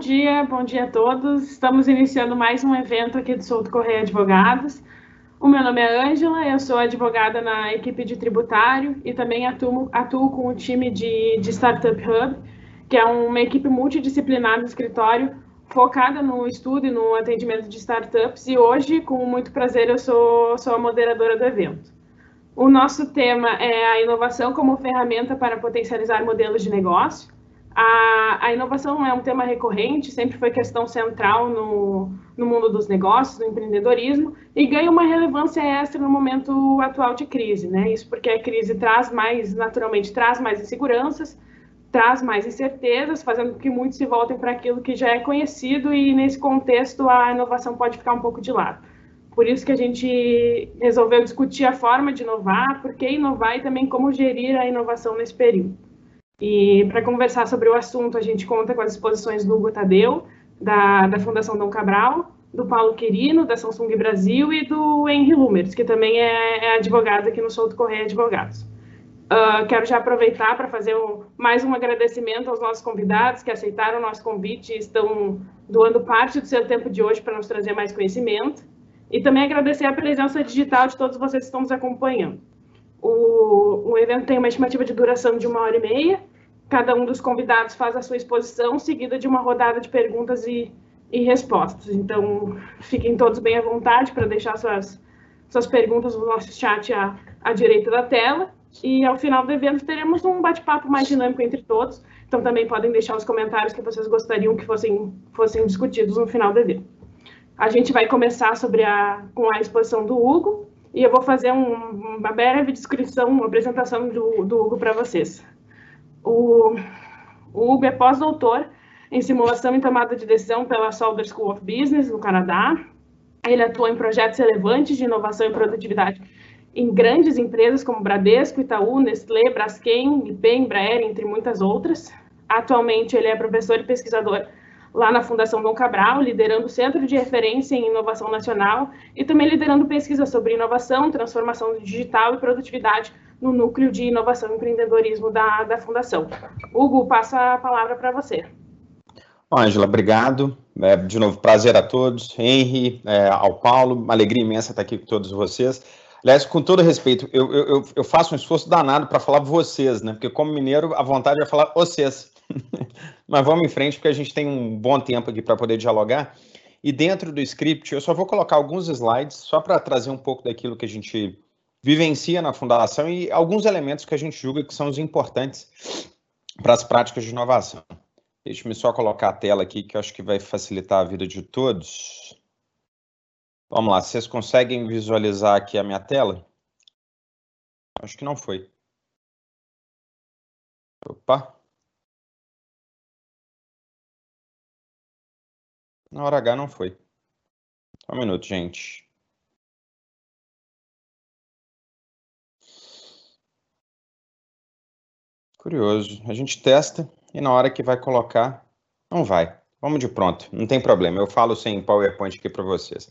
dia, bom dia a todos. Estamos iniciando mais um evento aqui do Souto Correia Advogados. O meu nome é Ângela, eu sou advogada na equipe de tributário e também atuo, atuo com o time de, de Startup Hub, que é uma equipe multidisciplinar do escritório focada no estudo e no atendimento de startups. E hoje, com muito prazer, eu sou, sou a moderadora do evento. O nosso tema é a inovação como ferramenta para potencializar modelos de negócio. A, a, inovação é um tema recorrente, sempre foi questão central no, no mundo dos negócios, do empreendedorismo, e ganha uma relevância extra no momento atual de crise, né? Isso porque a crise traz mais, naturalmente, traz mais inseguranças, traz mais incertezas, fazendo com que muitos se voltem para aquilo que já é conhecido, e nesse contexto a inovação pode ficar um pouco de lado. Por isso que a gente resolveu discutir a forma de inovar, por que inovar e também como gerir a inovação nesse período. E para conversar sobre o assunto, a gente conta com as exposições do Hugo Tadeu, da, da Fundação Dom Cabral, do Paulo Quirino, da Samsung Brasil, e do Henry Lumers, que também é, é advogado aqui no Souto Correia Advogados. Uh, quero já aproveitar para fazer um, mais um agradecimento aos nossos convidados que aceitaram o nosso convite e estão doando parte do seu tempo de hoje para nos trazer mais conhecimento. E também agradecer a presença digital de todos vocês que estão nos acompanhando. O, o evento tem uma estimativa de duração de uma hora e meia Cada um dos convidados faz a sua exposição, seguida de uma rodada de perguntas e, e respostas. Então, fiquem todos bem à vontade para deixar suas, suas perguntas no nosso chat à, à direita da tela. E ao final do evento teremos um bate-papo mais dinâmico entre todos. Então também podem deixar os comentários que vocês gostariam que fossem, fossem discutidos no final do evento. A gente vai começar sobre a, com a exposição do Hugo e eu vou fazer um, uma breve descrição, uma apresentação do, do Hugo para vocês. O, o Hugo é pós-doutor em simulação e tomada de decisão pela Solder School of Business, no Canadá. Ele atua em projetos relevantes de inovação e produtividade em grandes empresas como Bradesco, Itaú, Nestlé, Braskem, IP, Embraer, entre muitas outras. Atualmente, ele é professor e pesquisador lá na Fundação Dom Cabral, liderando o Centro de Referência em Inovação Nacional e também liderando pesquisa sobre inovação, transformação digital e produtividade no núcleo de inovação e empreendedorismo da, da Fundação. Hugo, passa a palavra para você. Ângela, obrigado. É, de novo, prazer a todos. Henry, é, ao Paulo, uma alegria imensa estar aqui com todos vocês. Aliás, com todo respeito, eu, eu, eu faço um esforço danado para falar vocês, né? Porque como mineiro, a vontade é falar vocês. Mas vamos em frente, porque a gente tem um bom tempo aqui para poder dialogar. E dentro do script, eu só vou colocar alguns slides, só para trazer um pouco daquilo que a gente vivencia na fundação e alguns elementos que a gente julga que são os importantes para as práticas de inovação. Deixe-me só colocar a tela aqui, que eu acho que vai facilitar a vida de todos. Vamos lá, vocês conseguem visualizar aqui a minha tela? Acho que não foi. Opa. Na hora H não foi. Só um minuto, gente. Curioso. A gente testa e na hora que vai colocar, não vai. Vamos de pronto, não tem problema. Eu falo sem PowerPoint aqui para vocês.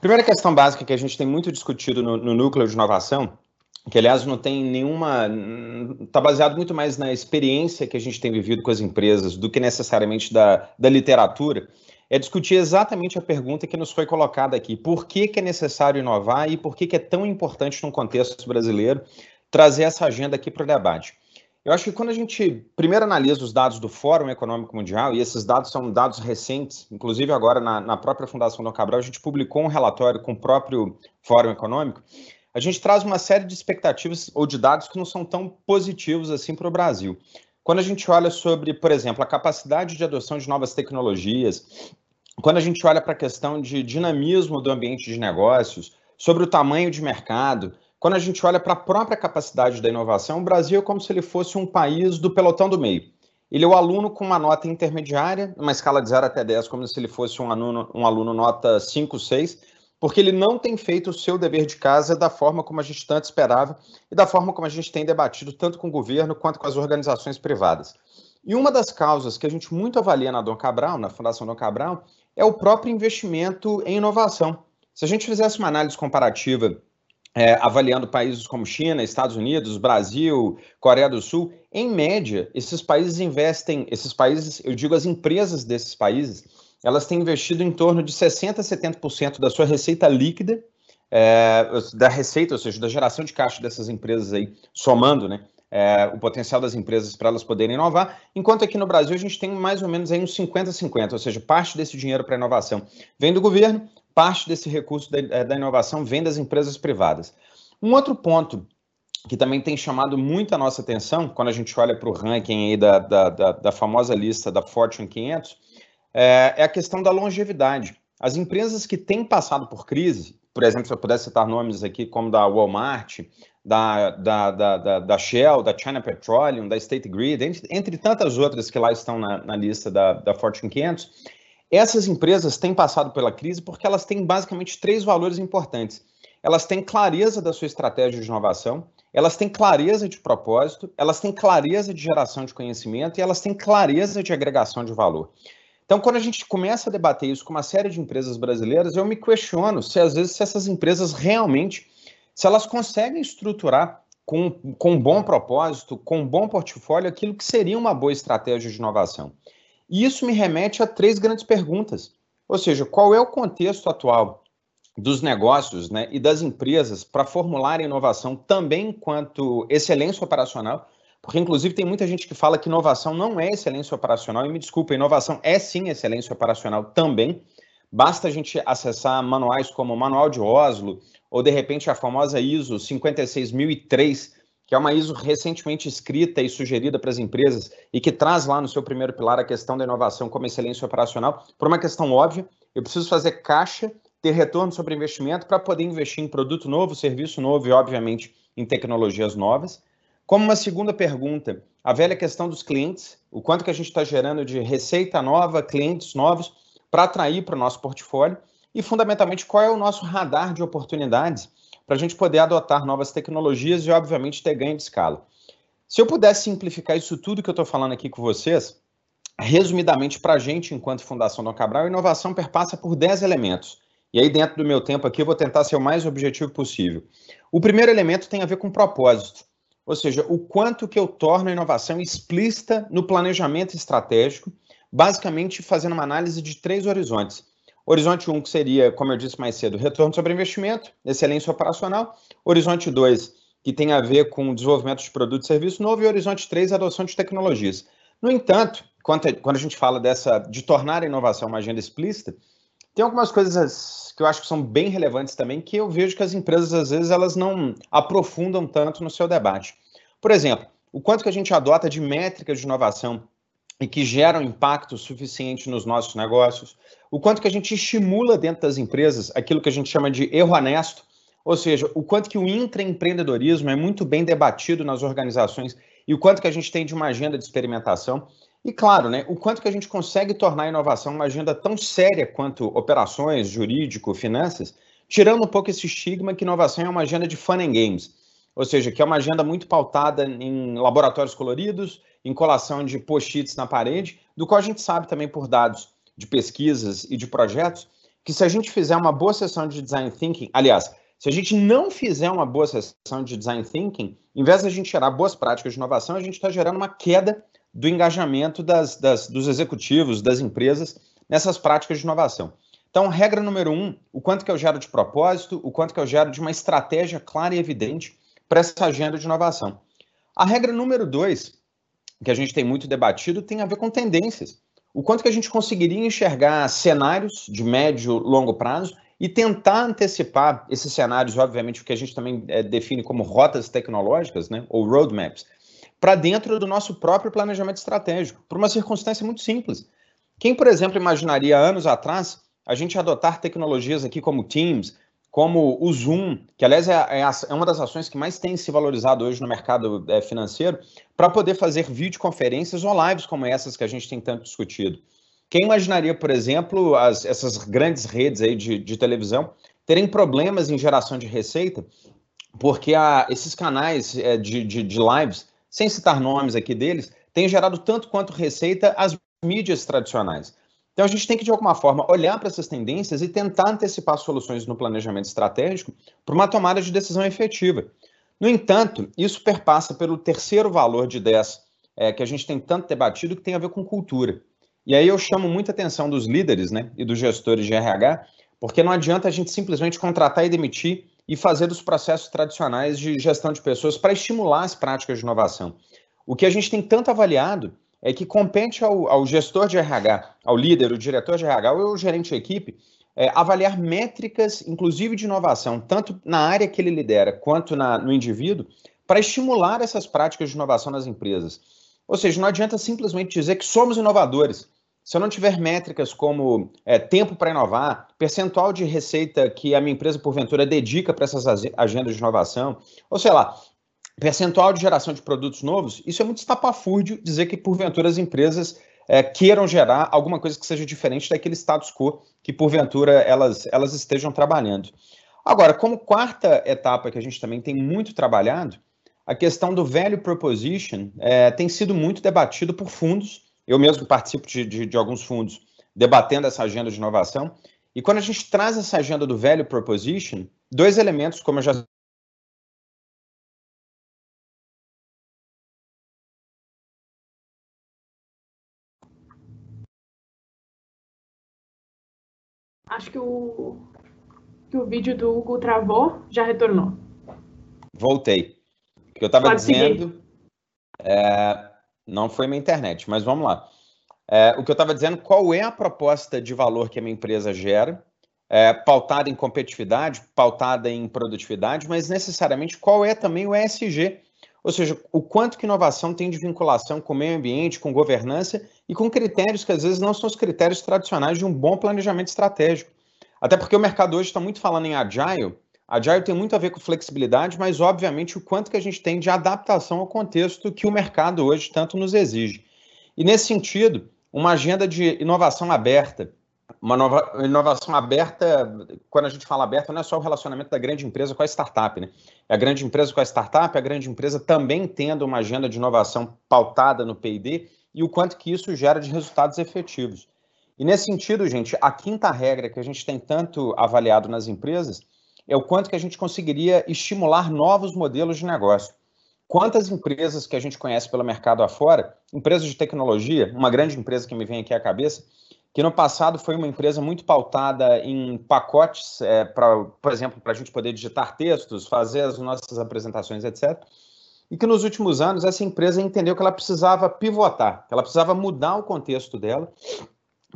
Primeira questão básica que a gente tem muito discutido no, no núcleo de inovação, que aliás não tem nenhuma. está baseado muito mais na experiência que a gente tem vivido com as empresas do que necessariamente da, da literatura, é discutir exatamente a pergunta que nos foi colocada aqui. Por que, que é necessário inovar e por que, que é tão importante no contexto brasileiro trazer essa agenda aqui para o debate? Eu acho que quando a gente primeiro analisa os dados do Fórum Econômico Mundial, e esses dados são dados recentes, inclusive agora na, na própria Fundação do Cabral, a gente publicou um relatório com o próprio Fórum Econômico, a gente traz uma série de expectativas ou de dados que não são tão positivos assim para o Brasil. Quando a gente olha sobre, por exemplo, a capacidade de adoção de novas tecnologias, quando a gente olha para a questão de dinamismo do ambiente de negócios, sobre o tamanho de mercado, quando a gente olha para a própria capacidade da inovação, o Brasil é como se ele fosse um país do pelotão do meio. Ele é o aluno com uma nota intermediária, uma escala de 0 até 10, como se ele fosse um aluno, um aluno nota 5, 6, porque ele não tem feito o seu dever de casa da forma como a gente tanto esperava e da forma como a gente tem debatido tanto com o governo quanto com as organizações privadas. E uma das causas que a gente muito avalia na Dom Cabral, na Fundação Dom Cabral, é o próprio investimento em inovação. Se a gente fizesse uma análise comparativa é, avaliando países como China, Estados Unidos, Brasil, Coreia do Sul, em média, esses países investem, esses países, eu digo as empresas desses países, elas têm investido em torno de 60% a 70% da sua receita líquida, é, da receita, ou seja, da geração de caixa dessas empresas aí, somando, né? É, o potencial das empresas para elas poderem inovar, enquanto aqui no Brasil a gente tem mais ou menos aí uns 50-50, ou seja, parte desse dinheiro para inovação vem do governo, parte desse recurso da, é, da inovação vem das empresas privadas. Um outro ponto que também tem chamado muito a nossa atenção, quando a gente olha para o ranking aí da, da, da, da, famosa lista da Fortune 500, é, é a questão da longevidade. As empresas que têm passado por crise, por exemplo, se eu pudesse citar nomes aqui como da Walmart, da, da, da, da, Shell, da China Petroleum, da State Grid, entre, entre tantas outras que lá estão na, na lista da, da Fortune 500, essas empresas têm passado pela crise porque elas têm basicamente três valores importantes. Elas têm clareza da sua estratégia de inovação, elas têm clareza de propósito, elas têm clareza de geração de conhecimento e elas têm clareza de agregação de valor. Então, quando a gente começa a debater isso com uma série de empresas brasileiras, eu me questiono se às vezes se essas empresas realmente, se elas conseguem estruturar com, com um bom propósito, com um bom portfólio, aquilo que seria uma boa estratégia de inovação. E isso me remete a três grandes perguntas. Ou seja, qual é o contexto atual dos negócios né, e das empresas para formular inovação também enquanto excelência operacional, porque inclusive tem muita gente que fala que inovação não é excelência operacional, e me desculpa, inovação é sim excelência operacional também. Basta a gente acessar manuais como o Manual de Oslo, ou de repente a famosa ISO 56003, que é uma ISO recentemente escrita e sugerida para as empresas e que traz lá no seu primeiro pilar a questão da inovação como excelência operacional, por uma questão óbvia, eu preciso fazer caixa ter retorno sobre investimento para poder investir em produto novo, serviço novo e, obviamente, em tecnologias novas. Como uma segunda pergunta, a velha questão dos clientes, o quanto que a gente está gerando de receita nova, clientes novos, para atrair para o nosso portfólio e, fundamentalmente, qual é o nosso radar de oportunidades para a gente poder adotar novas tecnologias e, obviamente, ter ganho de escala. Se eu pudesse simplificar isso tudo que eu estou falando aqui com vocês, resumidamente, para a gente, enquanto Fundação Dom Cabral, inovação perpassa por 10 elementos e aí, dentro do meu tempo aqui, eu vou tentar ser o mais objetivo possível. O primeiro elemento tem a ver com propósito, ou seja, o quanto que eu torno a inovação explícita no planejamento estratégico, basicamente fazendo uma análise de três horizontes. Horizonte 1, um, que seria, como eu disse mais cedo, retorno sobre investimento, excelência operacional. Horizonte 2, que tem a ver com o desenvolvimento de produto e serviço novo. E horizonte 3, adoção de tecnologias. No entanto, quando a gente fala dessa de tornar a inovação uma agenda explícita, tem algumas coisas que eu acho que são bem relevantes também, que eu vejo que as empresas, às vezes, elas não aprofundam tanto no seu debate. Por exemplo, o quanto que a gente adota de métricas de inovação e que geram impacto suficiente nos nossos negócios, o quanto que a gente estimula dentro das empresas aquilo que a gente chama de erro honesto, ou seja, o quanto que o intraempreendedorismo é muito bem debatido nas organizações e o quanto que a gente tem de uma agenda de experimentação. E claro, né, o quanto que a gente consegue tornar a inovação uma agenda tão séria quanto operações, jurídico, finanças, tirando um pouco esse estigma que inovação é uma agenda de fun and games, ou seja, que é uma agenda muito pautada em laboratórios coloridos, em colação de post-its na parede, do qual a gente sabe também por dados de pesquisas e de projetos, que se a gente fizer uma boa sessão de design thinking, aliás, se a gente não fizer uma boa sessão de design thinking, em vez de a gente gerar boas práticas de inovação, a gente está gerando uma queda do engajamento das, das, dos executivos, das empresas nessas práticas de inovação. Então, regra número um, o quanto que eu gero de propósito, o quanto que eu gero de uma estratégia clara e evidente para essa agenda de inovação. A regra número dois, que a gente tem muito debatido, tem a ver com tendências. O quanto que a gente conseguiria enxergar cenários de médio, longo prazo e tentar antecipar esses cenários, obviamente, o que a gente também é, define como rotas tecnológicas, né, ou roadmaps, para dentro do nosso próprio planejamento estratégico, por uma circunstância muito simples. Quem, por exemplo, imaginaria anos atrás a gente adotar tecnologias aqui como Teams, como o Zoom, que aliás é, é, é uma das ações que mais tem se valorizado hoje no mercado é, financeiro, para poder fazer videoconferências ou lives como essas que a gente tem tanto discutido. Quem imaginaria, por exemplo, as, essas grandes redes aí de, de televisão terem problemas em geração de receita, porque a, esses canais é, de, de, de lives sem citar nomes aqui deles, tem gerado tanto quanto receita as mídias tradicionais. Então a gente tem que, de alguma forma, olhar para essas tendências e tentar antecipar soluções no planejamento estratégico para uma tomada de decisão efetiva. No entanto, isso perpassa pelo terceiro valor de 10, é, que a gente tem tanto debatido, que tem a ver com cultura. E aí eu chamo muita atenção dos líderes né, e dos gestores de RH, porque não adianta a gente simplesmente contratar e demitir e fazer dos processos tradicionais de gestão de pessoas para estimular as práticas de inovação. O que a gente tem tanto avaliado é que compete ao, ao gestor de RH, ao líder, o diretor de RH ou o gerente de equipe, é, avaliar métricas, inclusive de inovação, tanto na área que ele lidera quanto na, no indivíduo, para estimular essas práticas de inovação nas empresas. Ou seja, não adianta simplesmente dizer que somos inovadores se eu não tiver métricas como é, tempo para inovar, percentual de receita que a minha empresa, porventura, dedica para essas agendas de inovação, ou sei lá, percentual de geração de produtos novos, isso é muito estapafúrdio dizer que, porventura, as empresas é, queiram gerar alguma coisa que seja diferente daquele status quo que, porventura, elas, elas estejam trabalhando. Agora, como quarta etapa que a gente também tem muito trabalhado, a questão do value proposition é, tem sido muito debatido por fundos eu mesmo participo de, de, de alguns fundos debatendo essa agenda de inovação. E quando a gente traz essa agenda do value proposition, dois elementos, como eu já Acho que o, que o vídeo do Hugo travou, já retornou. Voltei. O que eu estava dizendo é, não foi minha internet, mas vamos lá. É, o que eu estava dizendo, qual é a proposta de valor que a minha empresa gera, é, pautada em competitividade, pautada em produtividade, mas necessariamente qual é também o ESG, ou seja, o quanto que inovação tem de vinculação com o meio ambiente, com governança e com critérios que às vezes não são os critérios tradicionais de um bom planejamento estratégico. Até porque o mercado hoje está muito falando em agile, Agile tem muito a ver com flexibilidade, mas obviamente o quanto que a gente tem de adaptação ao contexto que o mercado hoje tanto nos exige. E nesse sentido, uma agenda de inovação aberta, uma nova inovação aberta, quando a gente fala aberta, não é só o relacionamento da grande empresa com a startup, né? É a grande empresa com a startup, a grande empresa também tendo uma agenda de inovação pautada no P&D e o quanto que isso gera de resultados efetivos. E nesse sentido, gente, a quinta regra que a gente tem tanto avaliado nas empresas é o quanto que a gente conseguiria estimular novos modelos de negócio. Quantas empresas que a gente conhece pelo mercado afora, empresas de tecnologia, uma grande empresa que me vem aqui à cabeça, que no passado foi uma empresa muito pautada em pacotes, é, pra, por exemplo, para a gente poder digitar textos, fazer as nossas apresentações, etc. E que nos últimos anos essa empresa entendeu que ela precisava pivotar, que ela precisava mudar o contexto dela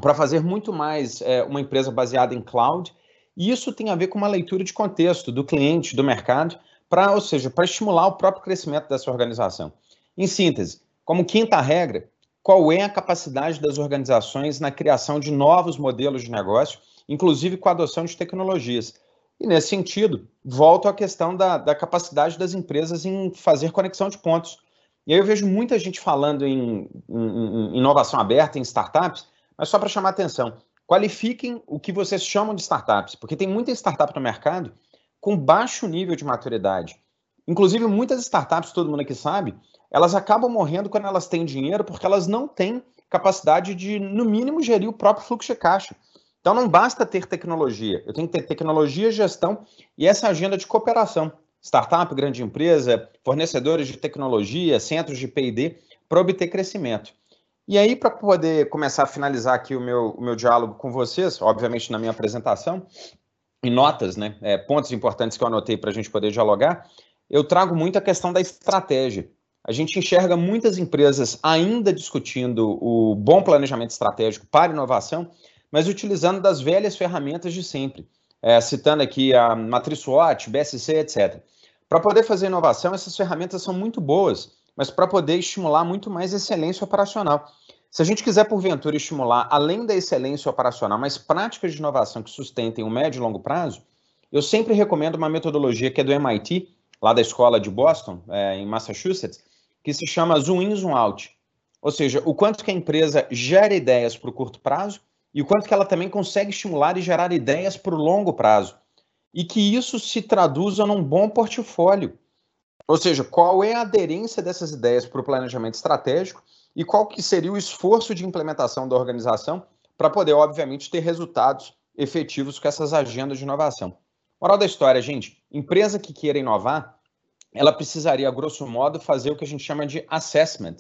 para fazer muito mais é, uma empresa baseada em cloud e isso tem a ver com uma leitura de contexto do cliente, do mercado, para, ou seja, para estimular o próprio crescimento dessa organização. Em síntese, como quinta regra, qual é a capacidade das organizações na criação de novos modelos de negócio, inclusive com a adoção de tecnologias. E nesse sentido, volto à questão da, da capacidade das empresas em fazer conexão de pontos. E aí eu vejo muita gente falando em, em, em inovação aberta, em startups, mas só para chamar atenção, Qualifiquem o que vocês chamam de startups, porque tem muita startup no mercado com baixo nível de maturidade. Inclusive, muitas startups, todo mundo aqui sabe, elas acabam morrendo quando elas têm dinheiro porque elas não têm capacidade de, no mínimo, gerir o próprio fluxo de caixa. Então, não basta ter tecnologia, eu tenho que ter tecnologia, gestão e essa agenda de cooperação. Startup, grande empresa, fornecedores de tecnologia, centros de PD, para obter crescimento. E aí, para poder começar a finalizar aqui o meu, o meu diálogo com vocês, obviamente na minha apresentação, em notas, né, é, pontos importantes que eu anotei para a gente poder dialogar, eu trago muito a questão da estratégia. A gente enxerga muitas empresas ainda discutindo o bom planejamento estratégico para inovação, mas utilizando das velhas ferramentas de sempre. É, citando aqui a Matriz SWOT, BSC, etc. Para poder fazer inovação, essas ferramentas são muito boas, mas para poder estimular muito mais excelência operacional. Se a gente quiser, porventura, estimular, além da excelência operacional, mais práticas de inovação que sustentem o médio e longo prazo, eu sempre recomendo uma metodologia que é do MIT, lá da escola de Boston, é, em Massachusetts, que se chama Zoom In, Zoom Out. Ou seja, o quanto que a empresa gera ideias para o curto prazo e o quanto que ela também consegue estimular e gerar ideias para o longo prazo. E que isso se traduza num bom portfólio. Ou seja, qual é a aderência dessas ideias para o planejamento estratégico e qual que seria o esforço de implementação da organização para poder, obviamente, ter resultados efetivos com essas agendas de inovação. Moral da história, gente: empresa que queira inovar, ela precisaria, grosso modo, fazer o que a gente chama de assessment,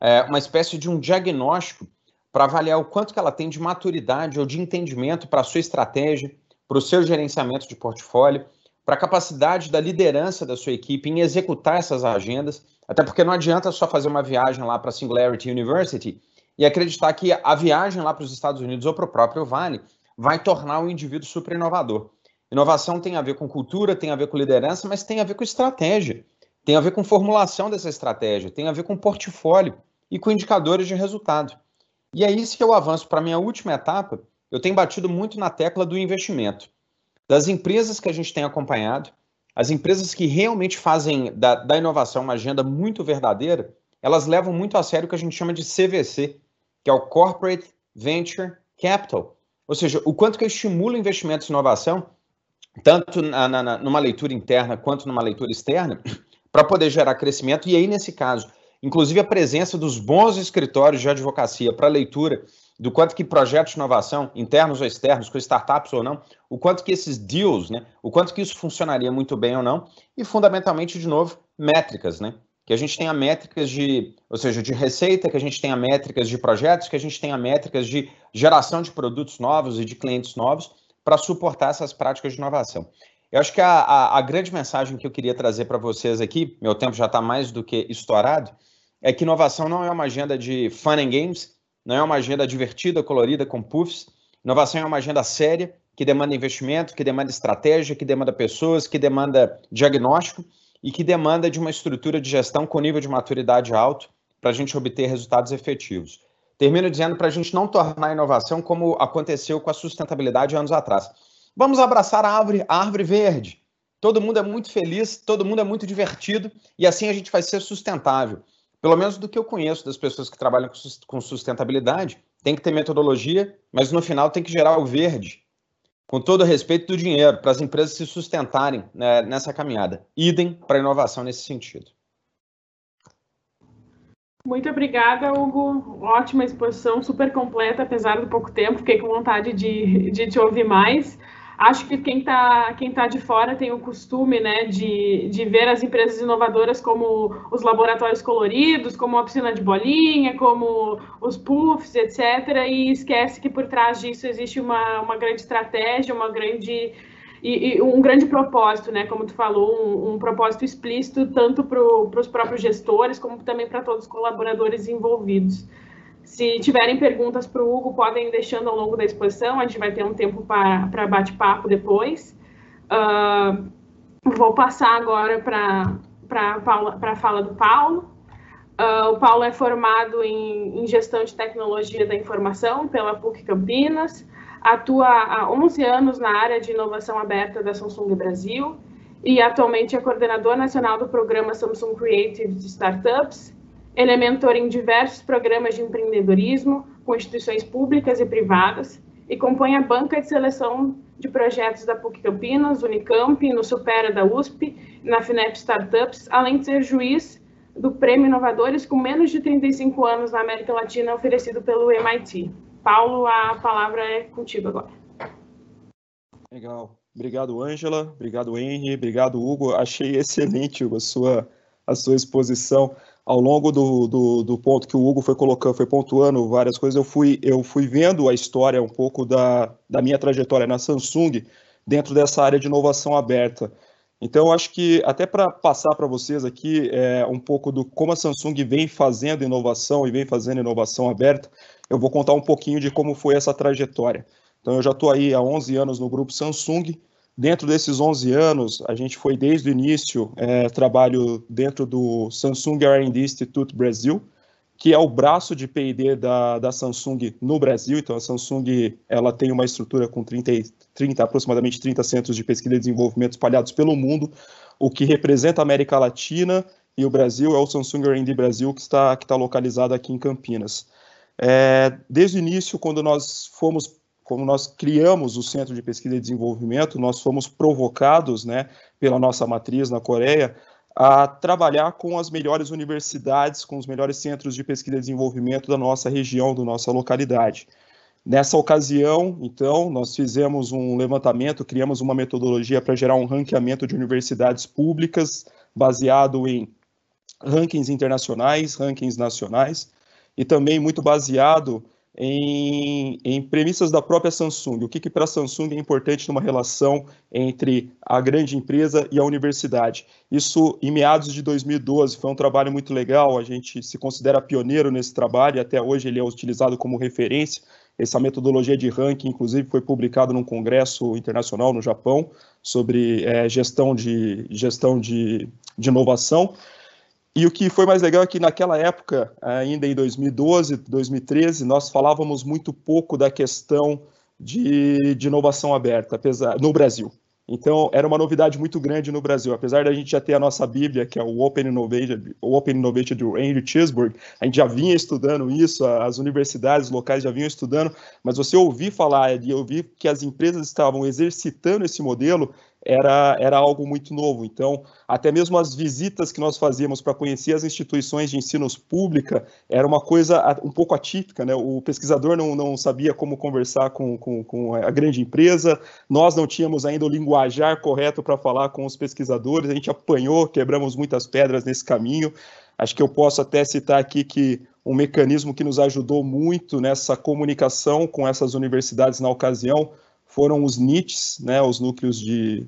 é uma espécie de um diagnóstico para avaliar o quanto que ela tem de maturidade ou de entendimento para a sua estratégia, para o seu gerenciamento de portfólio, para a capacidade da liderança da sua equipe em executar essas agendas, até porque não adianta só fazer uma viagem lá para a Singularity University e acreditar que a viagem lá para os Estados Unidos ou para o próprio Vale vai tornar o indivíduo super inovador. Inovação tem a ver com cultura, tem a ver com liderança, mas tem a ver com estratégia, tem a ver com formulação dessa estratégia, tem a ver com portfólio e com indicadores de resultado. E é isso que eu avanço para a minha última etapa. Eu tenho batido muito na tecla do investimento. Das empresas que a gente tem acompanhado, as empresas que realmente fazem da, da inovação uma agenda muito verdadeira, elas levam muito a sério o que a gente chama de CVC, que é o Corporate Venture Capital. Ou seja, o quanto que estimula investimentos em inovação, tanto na, na, numa leitura interna quanto numa leitura externa, para poder gerar crescimento. E aí, nesse caso, inclusive a presença dos bons escritórios de advocacia para leitura do quanto que projetos de inovação, internos ou externos, com startups ou não, o quanto que esses deals, né, o quanto que isso funcionaria muito bem ou não, e fundamentalmente, de novo, métricas, né? que a gente tenha métricas de, ou seja, de receita, que a gente tenha métricas de projetos, que a gente tenha métricas de geração de produtos novos e de clientes novos para suportar essas práticas de inovação. Eu acho que a, a, a grande mensagem que eu queria trazer para vocês aqui, meu tempo já está mais do que estourado, é que inovação não é uma agenda de fun and games, não é uma agenda divertida, colorida, com puffs. Inovação é uma agenda séria, que demanda investimento, que demanda estratégia, que demanda pessoas, que demanda diagnóstico e que demanda de uma estrutura de gestão com nível de maturidade alto para a gente obter resultados efetivos. Termino dizendo para a gente não tornar a inovação como aconteceu com a sustentabilidade anos atrás. Vamos abraçar a árvore, a árvore verde. Todo mundo é muito feliz, todo mundo é muito divertido e assim a gente vai ser sustentável. Pelo menos do que eu conheço das pessoas que trabalham com sustentabilidade, tem que ter metodologia, mas no final tem que gerar o verde, com todo respeito do dinheiro, para as empresas se sustentarem né, nessa caminhada. Idem para inovação nesse sentido. Muito obrigada, Hugo. Ótima exposição, super completa, apesar do pouco tempo. Fiquei com vontade de, de te ouvir mais. Acho que quem está quem tá de fora tem o costume né, de, de ver as empresas inovadoras como os laboratórios coloridos, como a piscina de bolinha, como os puffs, etc. E esquece que por trás disso existe uma, uma grande estratégia, uma grande e, e, um grande propósito, né? Como tu falou, um, um propósito explícito tanto para os próprios gestores como também para todos os colaboradores envolvidos. Se tiverem perguntas para o Hugo, podem deixando ao longo da exposição, a gente vai ter um tempo para bate-papo depois. Uh, vou passar agora para a fala do Paulo. Uh, o Paulo é formado em, em, Gestão de Tecnologia da Informação pela PUC Campinas, atua há 11 anos na área de inovação aberta da Samsung Brasil e atualmente é coordenador nacional do programa Samsung Creative Startups ele é mentor em diversos programas de empreendedorismo com instituições públicas e privadas e compõe a banca de seleção de projetos da PUC Campinas, Unicamp, no Supera da USP, na FINEP Startups, além de ser juiz do Prêmio Inovadores com menos de 35 anos na América Latina, oferecido pelo MIT. Paulo, a palavra é contigo agora. Legal. Obrigado, Ângela. Obrigado, Henry. Obrigado, Hugo. Achei excelente Hugo, a sua, a sua exposição ao longo do, do, do, ponto que o Hugo foi colocando, foi pontuando várias coisas, eu fui, eu fui vendo a história um pouco da, da minha trajetória na Samsung dentro dessa área de inovação aberta. Então, acho que até para passar para vocês aqui é, um pouco do como a Samsung vem fazendo inovação e vem fazendo inovação aberta, eu vou contar um pouquinho de como foi essa trajetória. Então, eu já estou aí há 11 anos no grupo Samsung, Dentro desses 11 anos, a gente foi desde o início é, trabalho dentro do Samsung R&D Institute Brasil, que é o braço de P&D da, da Samsung no Brasil. Então, a Samsung ela tem uma estrutura com 30, 30, aproximadamente 30 centros de pesquisa e desenvolvimento espalhados pelo mundo, o que representa a América Latina e o Brasil é o Samsung R&D Brasil, que está, que está localizado aqui em Campinas. É, desde o início, quando nós fomos como nós criamos o Centro de Pesquisa e Desenvolvimento, nós fomos provocados, né, pela nossa matriz na Coreia, a trabalhar com as melhores universidades, com os melhores centros de pesquisa e desenvolvimento da nossa região, da nossa localidade. Nessa ocasião, então, nós fizemos um levantamento, criamos uma metodologia para gerar um ranqueamento de universidades públicas baseado em rankings internacionais, rankings nacionais, e também muito baseado em, em premissas da própria Samsung. O que, que para a Samsung é importante numa relação entre a grande empresa e a universidade. Isso, em meados de 2012, foi um trabalho muito legal, a gente se considera pioneiro nesse trabalho, e até hoje ele é utilizado como referência. Essa metodologia de ranking, inclusive, foi publicado num congresso internacional no Japão sobre é, gestão, de, gestão de, de inovação. E o que foi mais legal é que naquela época, ainda em 2012, 2013, nós falávamos muito pouco da questão de, de inovação aberta apesar, no Brasil. Então, era uma novidade muito grande no Brasil. Apesar da gente já ter a nossa Bíblia, que é o Open Innovation, o Open Innovation Henry Chisburg, a gente já vinha estudando isso, as universidades locais já vinham estudando, mas você ouvir falar e ouvir que as empresas estavam exercitando esse modelo, era, era algo muito novo. Então, até mesmo as visitas que nós fazíamos para conhecer as instituições de ensino pública era uma coisa um pouco atípica, né? O pesquisador não, não sabia como conversar com, com, com a grande empresa, nós não tínhamos ainda o linguajar correto para falar com os pesquisadores, a gente apanhou, quebramos muitas pedras nesse caminho. Acho que eu posso até citar aqui que um mecanismo que nos ajudou muito nessa comunicação com essas universidades na ocasião foram os NITs, né, os núcleos de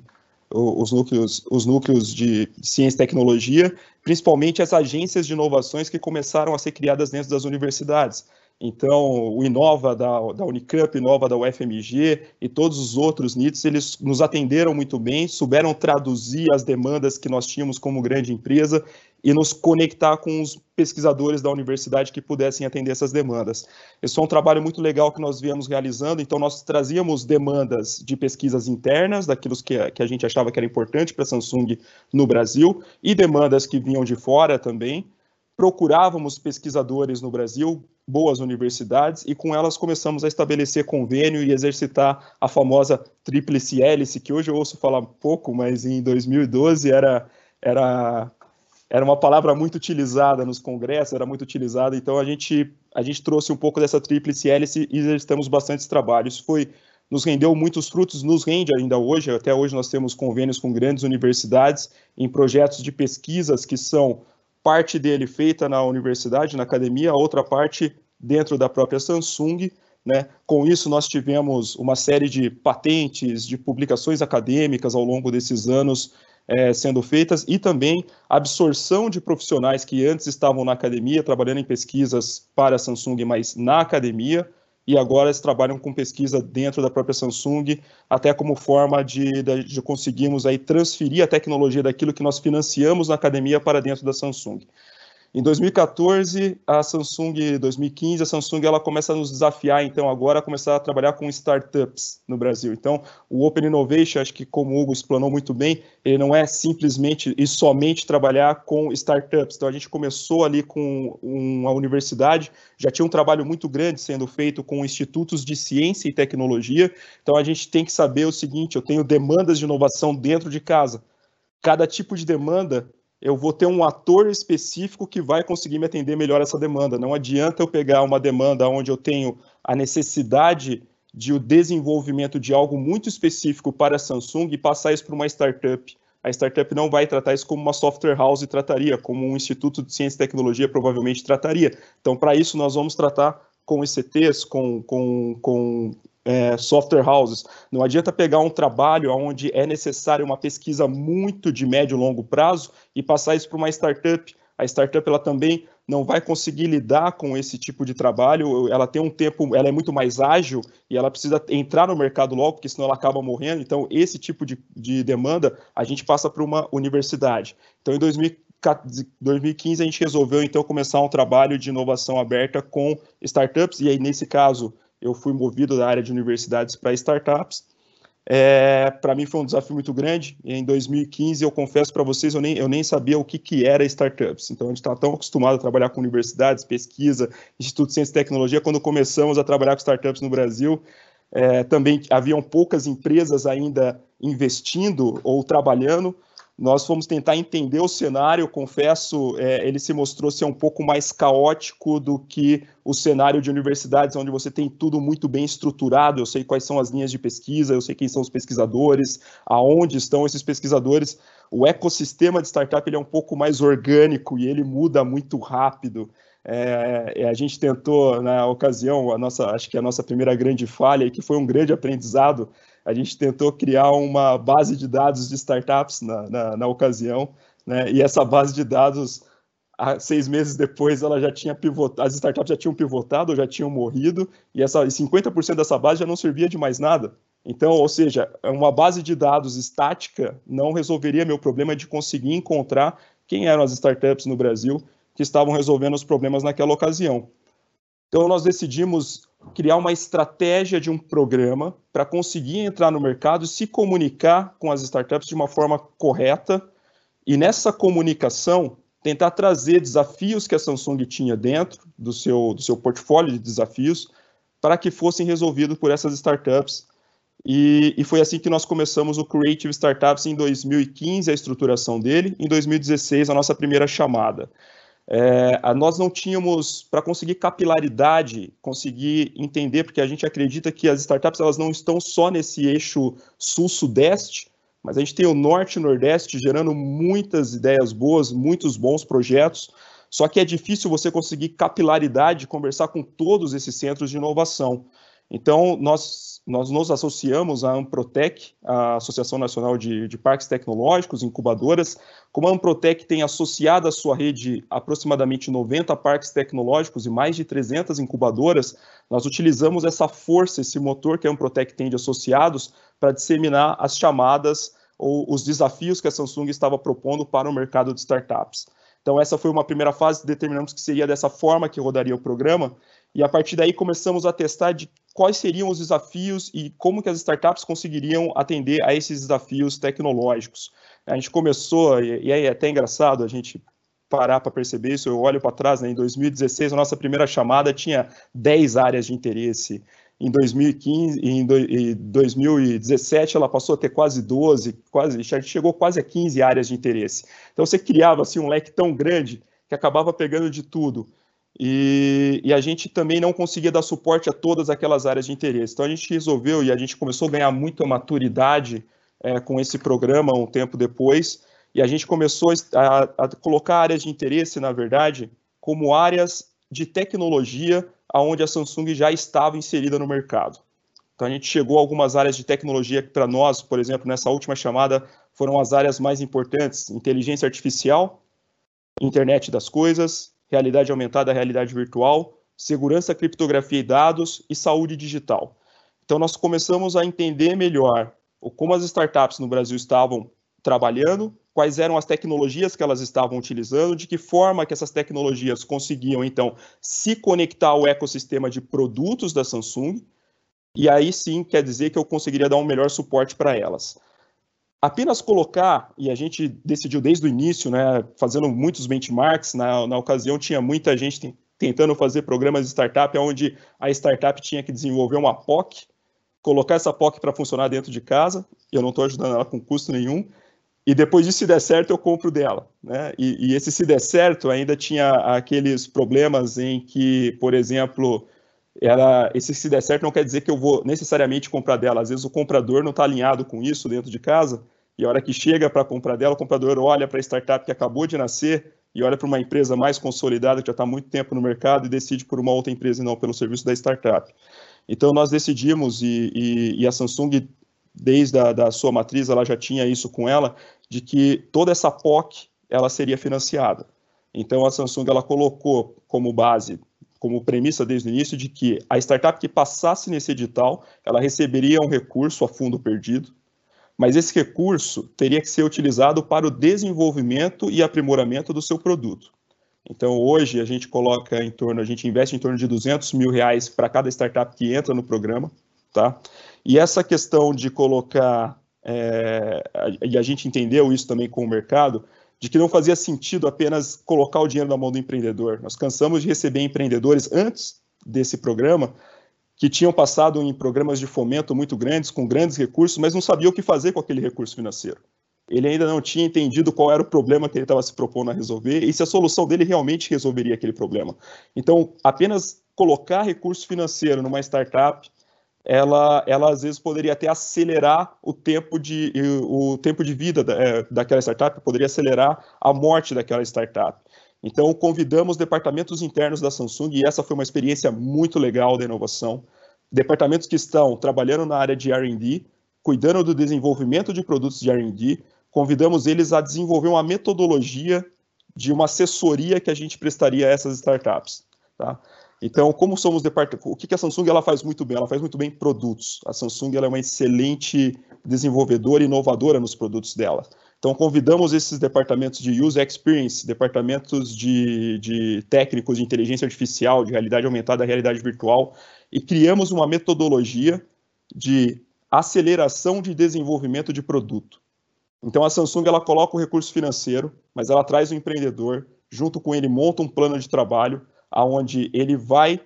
os núcleos, os núcleos de ciência e tecnologia, principalmente as agências de inovações que começaram a ser criadas dentro das universidades. Então, o Inova da, da Unicamp, Inova da UFMG e todos os outros NITs, eles nos atenderam muito bem, souberam traduzir as demandas que nós tínhamos como grande empresa e nos conectar com os pesquisadores da universidade que pudessem atender essas demandas. Esse foi um trabalho muito legal que nós viemos realizando, então nós trazíamos demandas de pesquisas internas, daquilo que, que a gente achava que era importante para a Samsung no Brasil, e demandas que vinham de fora também, procurávamos pesquisadores no Brasil, boas universidades, e com elas começamos a estabelecer convênio e exercitar a famosa tríplice hélice, que hoje eu ouço falar pouco, mas em 2012 era, era, era uma palavra muito utilizada nos congressos, era muito utilizada, então a gente, a gente trouxe um pouco dessa tríplice hélice e exercitamos bastante trabalho. Isso foi nos rendeu muitos frutos, nos rende ainda hoje. Até hoje nós temos convênios com grandes universidades em projetos de pesquisas que são parte dele feita na universidade, na academia, outra parte dentro da própria Samsung. Né? Com isso, nós tivemos uma série de patentes, de publicações acadêmicas ao longo desses anos é, sendo feitas e também absorção de profissionais que antes estavam na academia, trabalhando em pesquisas para a Samsung, mas na academia, e agora eles trabalham com pesquisa dentro da própria Samsung, até como forma de, de, de conseguirmos aí transferir a tecnologia daquilo que nós financiamos na academia para dentro da Samsung. Em 2014, a Samsung, 2015, a Samsung ela começa a nos desafiar, então, agora a começar a trabalhar com startups no Brasil. Então, o Open Innovation, acho que como o Hugo explanou muito bem, ele não é simplesmente e somente trabalhar com startups. Então, a gente começou ali com uma universidade, já tinha um trabalho muito grande sendo feito com institutos de ciência e tecnologia. Então, a gente tem que saber o seguinte: eu tenho demandas de inovação dentro de casa. Cada tipo de demanda eu vou ter um ator específico que vai conseguir me atender melhor essa demanda. Não adianta eu pegar uma demanda onde eu tenho a necessidade de o desenvolvimento de algo muito específico para a Samsung e passar isso para uma startup. A startup não vai tratar isso como uma software house trataria, como um instituto de ciência e tecnologia provavelmente trataria. Então, para isso, nós vamos tratar com ICTs, com, com, com é, software houses. Não adianta pegar um trabalho onde é necessária uma pesquisa muito de médio e longo prazo e passar isso para uma startup. A startup ela também não vai conseguir lidar com esse tipo de trabalho. Ela tem um tempo, ela é muito mais ágil e ela precisa entrar no mercado logo, porque senão ela acaba morrendo. Então, esse tipo de, de demanda a gente passa para uma universidade. Então, em 2015 a gente resolveu então começar um trabalho de inovação aberta com startups e aí nesse caso eu fui movido da área de universidades para startups. É, para mim foi um desafio muito grande. Em 2015, eu confesso para vocês, eu nem, eu nem sabia o que, que era startups. Então, a gente está tão acostumado a trabalhar com universidades, pesquisa, Instituto de Ciência e Tecnologia. Quando começamos a trabalhar com startups no Brasil, é, também haviam poucas empresas ainda investindo ou trabalhando. Nós fomos tentar entender o cenário, confesso, é, ele se mostrou ser um pouco mais caótico do que o cenário de universidades, onde você tem tudo muito bem estruturado, eu sei quais são as linhas de pesquisa, eu sei quem são os pesquisadores, aonde estão esses pesquisadores. O ecossistema de startup ele é um pouco mais orgânico e ele muda muito rápido. É, é, a gente tentou, na ocasião, a nossa, acho que a nossa primeira grande falha, que foi um grande aprendizado, a gente tentou criar uma base de dados de startups na, na, na ocasião, né? e essa base de dados, seis meses depois, ela já tinha pivotado, as startups já tinham pivotado, ou já tinham morrido, e, essa, e 50% dessa base já não servia de mais nada. Então, ou seja, uma base de dados estática não resolveria meu problema de conseguir encontrar quem eram as startups no Brasil que estavam resolvendo os problemas naquela ocasião. Então, nós decidimos criar uma estratégia de um programa para conseguir entrar no mercado e se comunicar com as startups de uma forma correta e nessa comunicação tentar trazer desafios que a Samsung tinha dentro do seu, do seu portfólio de desafios para que fossem resolvidos por essas startups. E, e, foi assim que nós começamos o Creative Startups em 2015, a estruturação dele, em 2016, a nossa primeira chamada. É, nós não tínhamos, para conseguir capilaridade, conseguir entender, porque a gente acredita que as startups elas não estão só nesse eixo sul-sudeste, mas a gente tem o norte e nordeste gerando muitas ideias boas, muitos bons projetos, só que é difícil você conseguir capilaridade, conversar com todos esses centros de inovação. Então, nós, nós nos associamos à Amprotec, a Associação Nacional de, de Parques Tecnológicos, incubadoras. Como a Amprotec tem associado à sua rede aproximadamente 90 parques tecnológicos e mais de 300 incubadoras, nós utilizamos essa força, esse motor que a Amprotec tem de associados para disseminar as chamadas ou os desafios que a Samsung estava propondo para o mercado de startups. Então, essa foi uma primeira fase, determinamos que seria dessa forma que rodaria o programa, e a partir daí começamos a testar de quais seriam os desafios e como que as startups conseguiriam atender a esses desafios tecnológicos. A gente começou, e é até engraçado a gente parar para perceber isso, eu olho para trás, né, em 2016 a nossa primeira chamada tinha 10 áreas de interesse, em 2015, em 2017 ela passou a ter quase 12, quase, chegou quase a 15 áreas de interesse. Então você criava assim um leque tão grande que acabava pegando de tudo. E, e, a gente também não conseguia dar suporte a todas aquelas áreas de interesse. Então a gente resolveu e a gente começou a ganhar muita maturidade é, com esse programa um tempo depois, e a gente começou a, a, colocar áreas de interesse, na verdade, como áreas de tecnologia aonde a Samsung já estava inserida no mercado. Então a gente chegou a algumas áreas de tecnologia que para nós, por exemplo, nessa última chamada, foram as áreas mais importantes: inteligência artificial, internet das coisas, realidade aumentada, realidade virtual, segurança, criptografia e dados e saúde digital. Então, nós começamos a entender melhor como as startups no Brasil estavam trabalhando, quais eram as tecnologias que elas estavam utilizando, de que forma que essas tecnologias conseguiam, então, se conectar ao ecossistema de produtos da Samsung, e aí sim quer dizer que eu conseguiria dar um melhor suporte para elas apenas colocar, e a gente decidiu desde o início, né, fazendo muitos benchmarks, na, na ocasião tinha muita gente tentando fazer programas de startup, onde a startup tinha que desenvolver uma POC, colocar essa POC para funcionar dentro de casa, eu não estou ajudando ela com custo nenhum, e depois disso, se der certo, eu compro dela. Né? E, e, esse se der certo ainda tinha aqueles problemas em que, por exemplo, era, esse se der certo não quer dizer que eu vou necessariamente comprar dela. Às vezes o comprador não está alinhado com isso dentro de casa, e a hora que chega para comprar dela, o comprador olha para a startup que acabou de nascer e olha para uma empresa mais consolidada que já está muito tempo no mercado e decide por uma outra empresa e não pelo serviço da startup. Então nós decidimos e, e, e a Samsung desde a da sua matriz ela já tinha isso com ela de que toda essa POC ela seria financiada. Então a Samsung ela colocou como base como premissa desde o início de que a startup que passasse nesse edital, ela receberia um recurso a fundo perdido, mas esse recurso teria que ser utilizado para o desenvolvimento e aprimoramento do seu produto. Então, hoje, a gente coloca em torno, a gente investe em torno de 200 mil reais para cada startup que entra no programa, tá? E essa questão de colocar, é, e a gente entendeu isso também com o mercado, de que não fazia sentido apenas colocar o dinheiro na mão do empreendedor. Nós cansamos de receber empreendedores antes desse programa que tinham passado em programas de fomento muito grandes, com grandes recursos, mas não sabiam o que fazer com aquele recurso financeiro. ele ainda não tinha entendido qual era o problema que ele estava se propondo a resolver e se a solução dele realmente resolveria aquele problema. Então, apenas colocar recurso financeiro numa startup, ela, ela às vezes poderia até acelerar o tempo de, o tempo de vida da, é, daquela startup, poderia acelerar a morte daquela startup. Então, convidamos departamentos internos da Samsung, e essa foi uma experiência muito legal da inovação. Departamentos que estão trabalhando na área de RD, cuidando do desenvolvimento de produtos de RD, convidamos eles a desenvolver uma metodologia de uma assessoria que a gente prestaria a essas startups. Tá? Então, como somos departamento, o que a Samsung ela faz muito bem? Ela faz muito bem produtos. A Samsung ela é uma excelente desenvolvedora e inovadora nos produtos dela. Então, convidamos esses departamentos de User Experience, departamentos de, de técnicos de inteligência artificial, de realidade aumentada, realidade virtual, e criamos uma metodologia de aceleração de desenvolvimento de produto. Então, a Samsung ela coloca o recurso financeiro, mas ela traz o empreendedor, junto com ele monta um plano de trabalho, aonde ele vai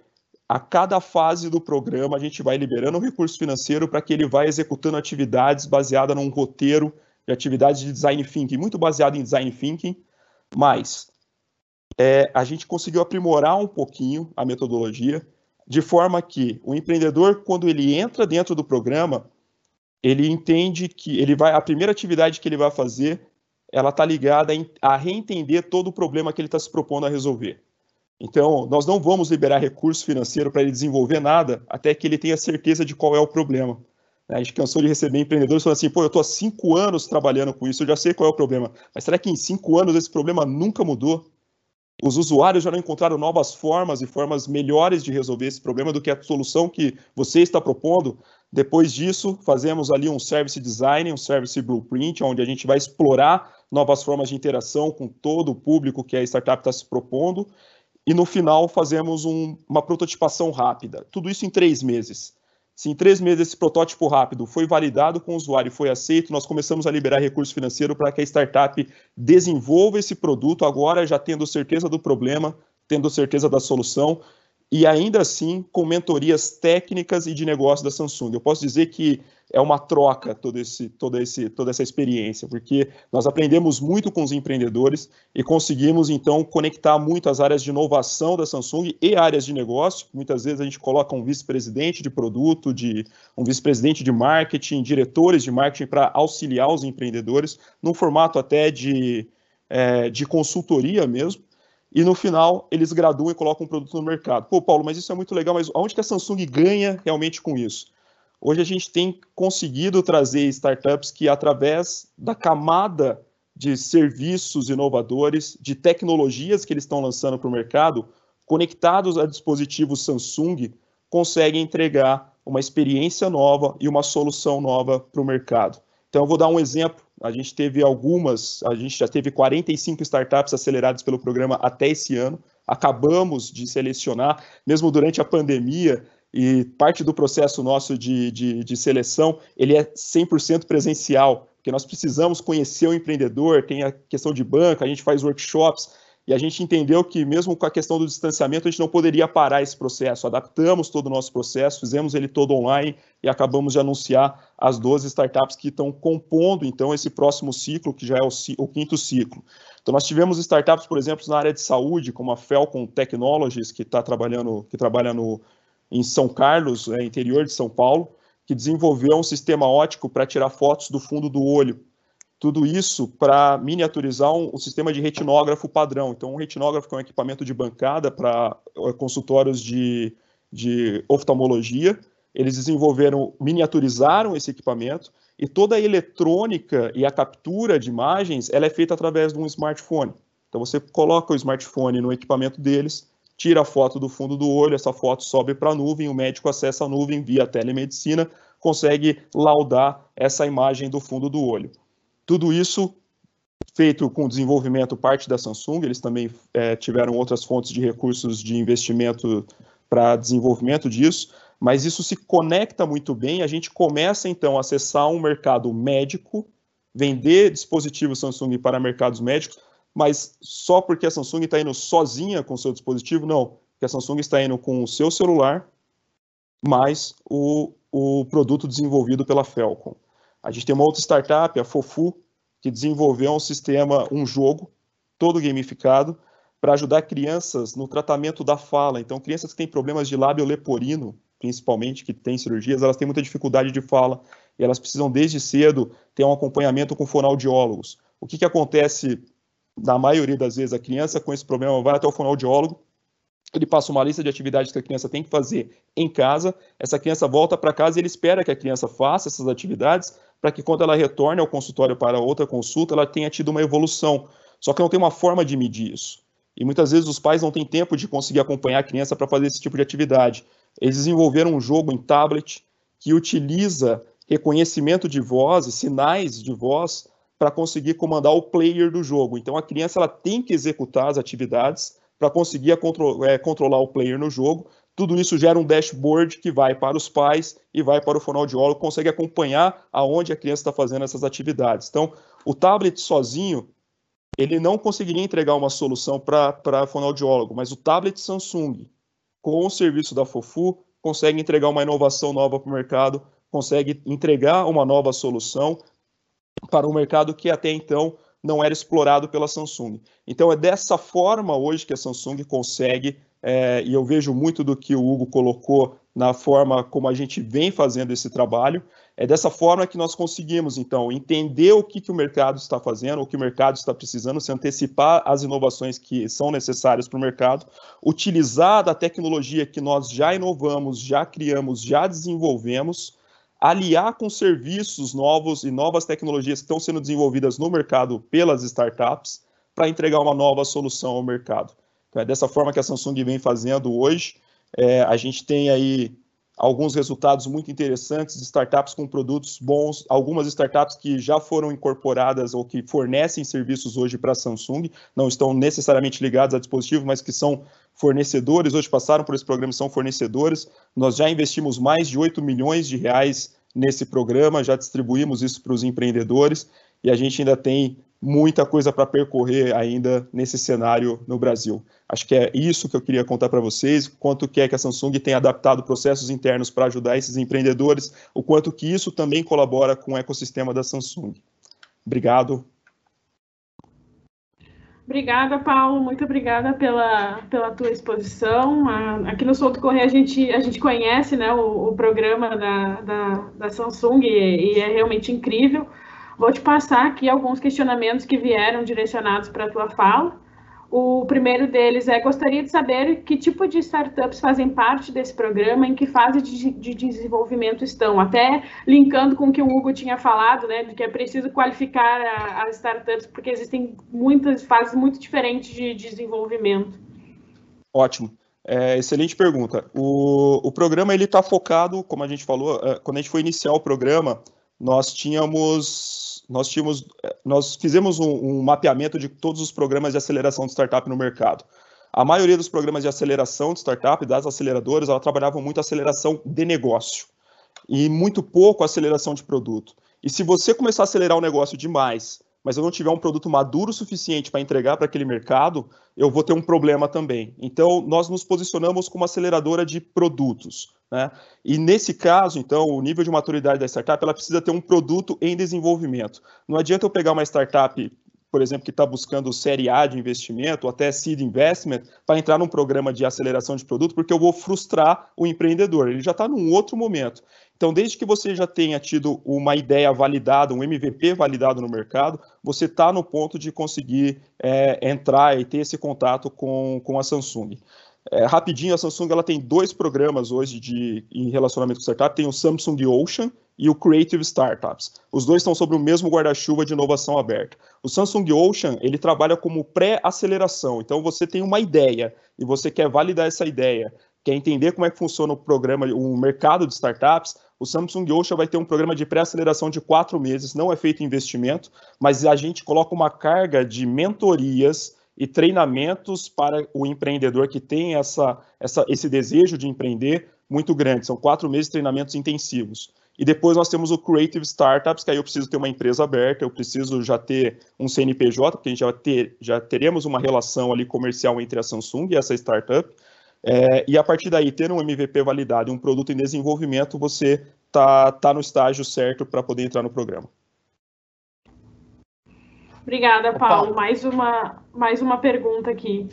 a cada fase do programa a gente vai liberando o recurso financeiro para que ele vá executando atividades baseadas num roteiro de atividades de design thinking, muito baseado em design thinking, mas é, a gente conseguiu aprimorar um pouquinho a metodologia, de forma que o empreendedor, quando ele entra dentro do programa, ele entende que ele vai, a primeira atividade que ele vai fazer, ela está ligada a reentender todo o problema que ele está se propondo a resolver. Então, nós não vamos liberar recurso financeiro para ele desenvolver nada até que ele tenha certeza de qual é o problema. A gente cansou de receber empreendedores falando assim, pô, eu estou há cinco anos trabalhando com isso, eu já sei qual é o problema. Mas será que em cinco anos esse problema nunca mudou? Os usuários já não encontraram novas formas e formas melhores de resolver esse problema do que a solução que você está propondo? Depois disso, fazemos ali um service design, um service blueprint, onde a gente vai explorar novas formas de interação com todo o público que a startup está se propondo. E no final, fazemos um, uma prototipação rápida. Tudo isso em três meses. Se em três meses esse protótipo rápido foi validado com o usuário e foi aceito, nós começamos a liberar recurso financeiro para que a startup desenvolva esse produto agora já tendo certeza do problema, tendo certeza da solução e ainda assim com mentorias técnicas e de negócio da Samsung. Eu posso dizer que é uma troca todo esse, toda, esse, toda essa experiência, porque nós aprendemos muito com os empreendedores e conseguimos então conectar muito as áreas de inovação da Samsung e áreas de negócio. Muitas vezes a gente coloca um vice-presidente de produto, de um vice-presidente de marketing, diretores de marketing para auxiliar os empreendedores, num formato até de, é, de consultoria mesmo e no final eles graduam e colocam um produto no mercado. Pô, Paulo, mas isso é muito legal, mas onde que a Samsung ganha realmente com isso? Hoje a gente tem conseguido trazer startups que, através da camada de serviços inovadores, de tecnologias que eles estão lançando para o mercado, conectados a dispositivos Samsung, conseguem entregar uma experiência nova e uma solução nova para o mercado. Então, eu vou dar um exemplo a gente teve algumas, a gente já teve 45 startups aceleradas pelo programa até esse ano. Acabamos de selecionar, mesmo durante a pandemia, e parte do processo nosso de, de, de seleção, ele é 100% presencial, porque nós precisamos conhecer o empreendedor, tem a questão de banco, a gente faz workshops, e a gente entendeu que, mesmo com a questão do distanciamento, a gente não poderia parar esse processo. Adaptamos todo o nosso processo, fizemos ele todo online e acabamos de anunciar as 12 startups que estão compondo, então, esse próximo ciclo, que já é o, o quinto ciclo. Então, nós tivemos startups, por exemplo, na área de saúde, como a Felcon Technologies, que está trabalhando, que trabalha no, em São Carlos, é, interior de São Paulo, que desenvolveu um sistema ótico para tirar fotos do fundo do olho tudo isso para miniaturizar um, um, sistema de retinógrafo padrão. Então, um retinógrafo é um equipamento de bancada para eh, consultórios de, de oftalmologia. Eles desenvolveram, miniaturizaram esse equipamento e toda a eletrônica e a captura de imagens ela é feita através de um smartphone. Então, você coloca o smartphone no equipamento deles, tira a foto do fundo do olho, essa foto sobe para a nuvem, o médico acessa a nuvem via telemedicina, consegue laudar essa imagem do fundo do olho. Tudo isso feito com desenvolvimento parte da Samsung, eles também é, tiveram outras fontes de recursos de investimento para desenvolvimento disso, mas isso se conecta muito bem. A gente começa então a acessar um mercado médico, vender dispositivos Samsung para mercados médicos, mas só porque a Samsung está indo sozinha com o seu dispositivo, não. Porque a Samsung está indo com o seu celular, mais o, o produto desenvolvido pela Felcom. A gente tem uma outra startup, a Fofu, que desenvolveu um sistema, um jogo todo gamificado para ajudar crianças no tratamento da fala. Então, crianças que têm problemas de lábio leporino, principalmente, que têm cirurgias, elas têm muita dificuldade de fala e elas precisam, desde cedo, ter um acompanhamento com fonoaudiólogos. O que, que acontece na maioria das vezes? A criança com esse problema vai até o fonoaudiólogo, ele passa uma lista de atividades que a criança tem que fazer em casa, essa criança volta para casa e ele espera que a criança faça essas atividades para que quando ela retorne ao consultório para outra consulta, ela tenha tido uma evolução. Só que não tem uma forma de medir isso. E muitas vezes os pais não têm tempo de conseguir acompanhar a criança para fazer esse tipo de atividade. Eles desenvolveram um jogo em tablet que utiliza reconhecimento de voz e sinais de voz para conseguir comandar o player do jogo. Então a criança ela tem que executar as atividades para conseguir contro é, controlar o player no jogo. Tudo isso gera um dashboard que vai para os pais e vai para o fonoaudiólogo, consegue acompanhar aonde a criança está fazendo essas atividades. Então, o tablet sozinho, ele não conseguiria entregar uma solução para fonoaudiólogo, mas o tablet Samsung, com o serviço da Fofu, consegue entregar uma inovação nova para o mercado, consegue entregar uma nova solução para um mercado que até então não era explorado pela Samsung. Então é dessa forma hoje que a Samsung consegue, é, e eu vejo muito do que o Hugo colocou na forma como a gente vem fazendo esse trabalho, é dessa forma que nós conseguimos, então, entender o que, que o mercado está fazendo, o que o mercado está precisando, se antecipar as inovações que são necessárias para o mercado, utilizar da tecnologia que nós já inovamos, já criamos, já desenvolvemos, aliar com serviços novos e novas tecnologias que estão sendo desenvolvidas no mercado pelas startups para entregar uma nova solução ao mercado. Então, é dessa forma que a Samsung vem fazendo hoje. É, a gente tem aí alguns resultados muito interessantes startups com produtos bons, algumas startups que já foram incorporadas ou que fornecem serviços hoje para a Samsung, não estão necessariamente ligados a dispositivo, mas que são fornecedores, hoje passaram por esse programa e são fornecedores. Nós já investimos mais de 8 milhões de reais nesse programa, já distribuímos isso para os empreendedores e a gente ainda tem muita coisa para percorrer ainda nesse cenário no Brasil. Acho que é isso que eu queria contar para vocês, quanto que é que a Samsung tem adaptado processos internos para ajudar esses empreendedores, o quanto que isso também colabora com o ecossistema da Samsung. Obrigado. Obrigada, Paulo. Muito obrigada pela, pela tua exposição. Aqui no Solto Correia a gente, a gente conhece né, o, o programa da, da, da Samsung e, e é realmente incrível. Vou te passar aqui alguns questionamentos que vieram direcionados para a tua fala. O primeiro deles é: gostaria de saber que tipo de startups fazem parte desse programa, em que fase de, de, desenvolvimento estão. Até linkando com o que o Hugo tinha falado, né, de que é preciso qualificar as startups, porque existem muitas fases muito diferentes de, de desenvolvimento. Ótimo. É, excelente pergunta. O, o programa ele está focado, como a gente falou, é, quando a gente foi iniciar o programa, nós tínhamos, nós tínhamos, nós fizemos um, um, mapeamento de todos os programas de aceleração de startup no mercado. A maioria dos programas de aceleração de startup, das aceleradoras, ela trabalhavam muito aceleração de negócio e muito pouco aceleração de produto. E se você começar a acelerar o negócio demais mas eu não tiver um produto maduro suficiente para entregar para aquele mercado, eu vou ter um problema também. Então, nós nos posicionamos como aceleradora de produtos. Né? E nesse caso, então, o nível de maturidade da startup ela precisa ter um produto em desenvolvimento. Não adianta eu pegar uma startup por exemplo, que está buscando série A de investimento, ou até seed investment, para entrar num programa de aceleração de produto, porque eu vou frustrar o empreendedor. Ele já está num outro momento. Então, desde que você já tenha tido uma ideia validada, um MVP validado no mercado, você está no ponto de conseguir é, entrar e ter esse contato com, com a Samsung. É, rapidinho, a Samsung ela tem dois programas hoje de, em relacionamento com startup. Tem o Samsung Ocean, e o Creative Startups. Os dois estão sobre o mesmo guarda-chuva de inovação aberta. O Samsung Ocean, ele trabalha como pré-aceleração. Então você tem uma ideia e você quer validar essa ideia, quer entender como é que funciona o programa, o mercado de startups, o Samsung Ocean vai ter um programa de pré-aceleração de quatro meses, não é feito investimento, mas a gente coloca uma carga de mentorias e treinamentos para o empreendedor que tem essa, essa, esse desejo de empreender muito grande. São quatro meses de treinamentos intensivos. E depois nós temos o Creative Startups, que aí eu preciso ter uma empresa aberta, eu preciso já ter um CNPJ, porque a gente já, ter, já teremos uma relação ali comercial entre a Samsung e essa startup. É, e a partir daí, ter um MVP validado e um produto em desenvolvimento, você tá, tá no estágio certo para poder entrar no programa. Obrigada, Paulo. Mais uma, mais uma pergunta aqui.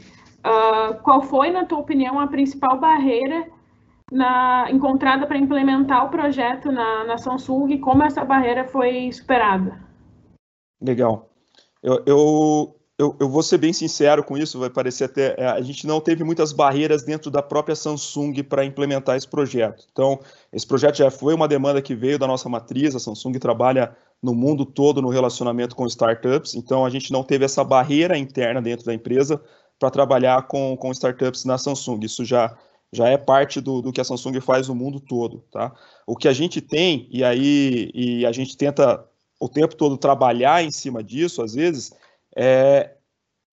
Uh, qual foi, na tua opinião, a principal barreira na, encontrada para implementar o projeto na, na Samsung e como essa barreira foi superada? Legal. Eu, eu, eu, eu, vou ser bem sincero com isso, vai parecer até. É, a gente não teve muitas barreiras dentro da própria Samsung para implementar esse projeto. Então, esse projeto já foi uma demanda que veio da nossa matriz, a Samsung trabalha no mundo todo no relacionamento com startups, então a gente não teve essa barreira interna dentro da empresa para trabalhar com, com startups na Samsung. Isso já, já é parte do, do que a Samsung faz no mundo todo. Tá? O que a gente tem, e aí e a gente tenta o tempo todo trabalhar em cima disso, às vezes, é,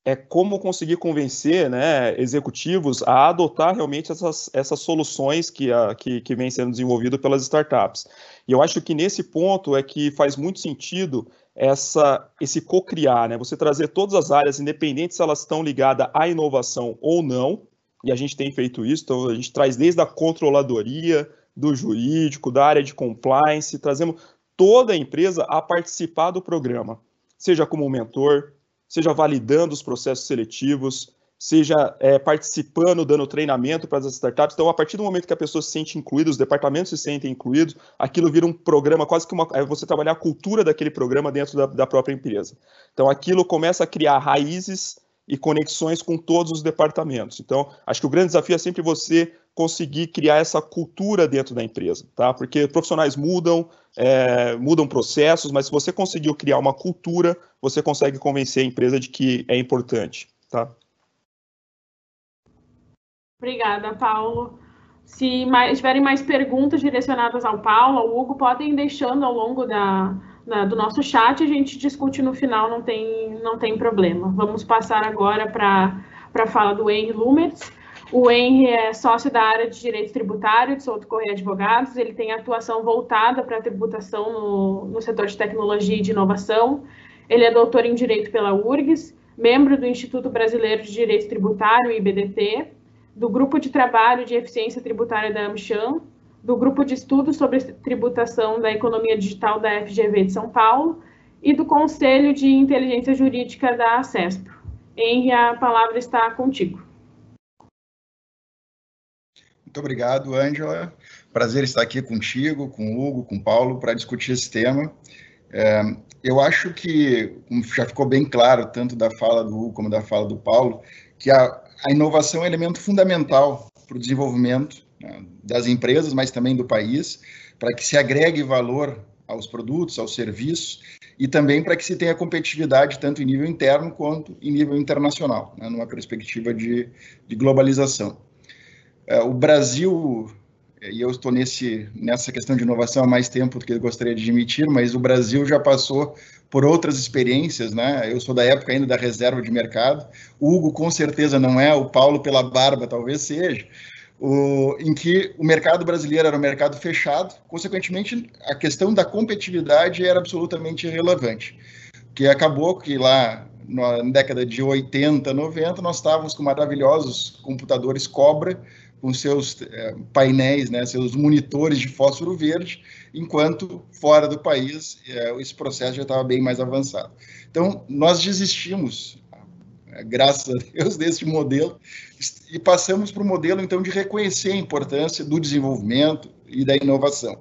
é como conseguir convencer né, executivos a adotar realmente essas, essas soluções que, a, que, que vêm sendo desenvolvidas pelas startups. E eu acho que nesse ponto é que faz muito sentido essa, esse co-criar, né? Você trazer todas as áreas, independentes se elas estão ligadas à inovação ou não, e a gente tem feito isso, então a gente traz desde a controladoria, do jurídico, da área de compliance, trazemos toda a empresa a participar do programa, seja como mentor, seja validando os processos seletivos, seja é, participando, dando treinamento para as startups. Então, a partir do momento que a pessoa se sente incluída, os departamentos se sentem incluídos, aquilo vira um programa, quase que uma, é você trabalhar a cultura daquele programa dentro da, da própria empresa. Então, aquilo começa a criar raízes e conexões com todos os departamentos. Então, acho que o grande desafio é sempre você conseguir criar essa cultura dentro da empresa, tá? Porque profissionais mudam, é, mudam processos, mas se você conseguiu criar uma cultura, você consegue convencer a empresa de que é importante, tá? Obrigada, Paulo. Se mais, tiverem mais perguntas direcionadas ao Paulo, ao Hugo, podem deixando ao longo da, da, do nosso chat, a gente discute no final, não tem, não tem problema. Vamos passar agora para a fala do Henry Lumers. O Henry é sócio da área de Direito Tributário de Souto Correia Advogados, ele tem atuação voltada para a tributação no, no setor de tecnologia e de inovação. Ele é doutor em Direito pela URGS, membro do Instituto Brasileiro de Direito Tributário, IBDT, do Grupo de Trabalho de Eficiência Tributária da AmCham, do Grupo de Estudos sobre Tributação da Economia Digital da FGV de São Paulo e do Conselho de Inteligência Jurídica da ACESPRO. Henry, a palavra está contigo. Muito obrigado, Ângela. Prazer estar aqui contigo, com o Hugo, com o Paulo, para discutir esse tema. É, eu acho que, já ficou bem claro, tanto da fala do Hugo como da fala do Paulo, que a, a inovação é um elemento fundamental para o desenvolvimento das empresas, mas também do país, para que se agregue valor aos produtos, aos serviços e também para que se tenha competitividade tanto em nível interno quanto em nível internacional, né, numa perspectiva de, de globalização. É, o Brasil, e eu estou nesse, nessa questão de inovação há mais tempo do que eu gostaria de admitir, mas o Brasil já passou por outras experiências, né? Eu sou da época ainda da reserva de mercado. O Hugo com certeza não é, o Paulo pela barba talvez seja. O, em que o mercado brasileiro era um mercado fechado, consequentemente a questão da competitividade era absolutamente irrelevante, que acabou que lá na década de 80, 90 nós estávamos com maravilhosos computadores Cobra com seus é, painéis, né, seus monitores de fósforo verde, enquanto fora do país é, esse processo já estava bem mais avançado. Então, nós desistimos, graças a Deus, desse modelo e passamos para o modelo, então, de reconhecer a importância do desenvolvimento e da inovação.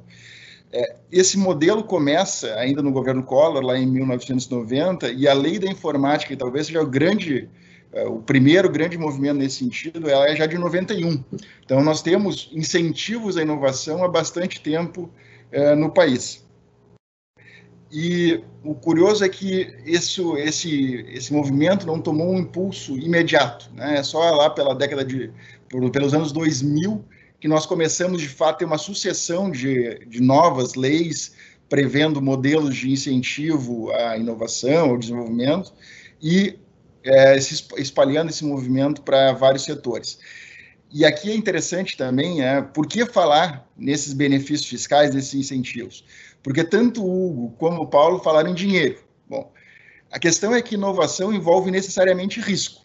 É, esse modelo começa ainda no governo Collor, lá em 1990, e a lei da informática, que talvez seja o grande é, o primeiro grande movimento nesse sentido ela é já de 91. Então, nós temos incentivos à inovação há bastante tempo é, no país. E o curioso é que isso, esse, esse movimento não tomou um impulso imediato. Né? É só lá pela década de. Por, pelos anos 2000 que nós começamos, de fato, a ter uma sucessão de, de novas leis prevendo modelos de incentivo à inovação, ao desenvolvimento, e é, se espalhando esse movimento para vários setores. E aqui é interessante também, é, por que falar nesses benefícios fiscais, nesses incentivos? Porque tanto Hugo como Paulo falaram em dinheiro. Bom, a questão é que inovação envolve necessariamente risco.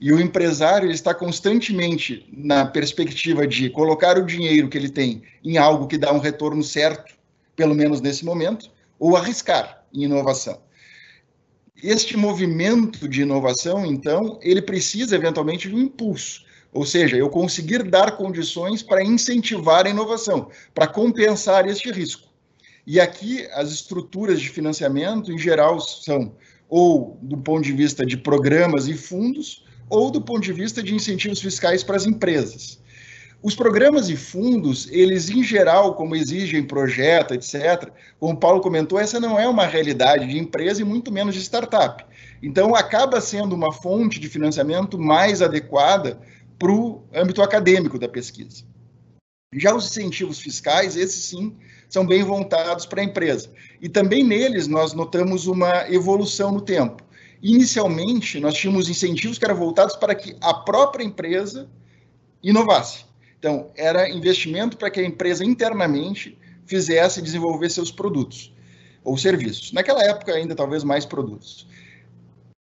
E o empresário está constantemente na perspectiva de colocar o dinheiro que ele tem em algo que dá um retorno certo, pelo menos nesse momento, ou arriscar em inovação este movimento de inovação, então, ele precisa eventualmente de um impulso. Ou seja, eu conseguir dar condições para incentivar a inovação, para compensar este risco. E aqui as estruturas de financiamento, em geral, são ou do ponto de vista de programas e fundos, ou do ponto de vista de incentivos fiscais para as empresas. Os programas e fundos, eles em geral, como exigem projeto, etc., como o Paulo comentou, essa não é uma realidade de empresa e muito menos de startup. Então, acaba sendo uma fonte de financiamento mais adequada para o âmbito acadêmico da pesquisa. Já os incentivos fiscais, esses sim, são bem voltados para a empresa. E também neles nós notamos uma evolução no tempo. Inicialmente, nós tínhamos incentivos que eram voltados para que a própria empresa inovasse. Então, era investimento para que a empresa internamente fizesse desenvolvesse seus produtos ou serviços. Naquela época, ainda talvez mais produtos.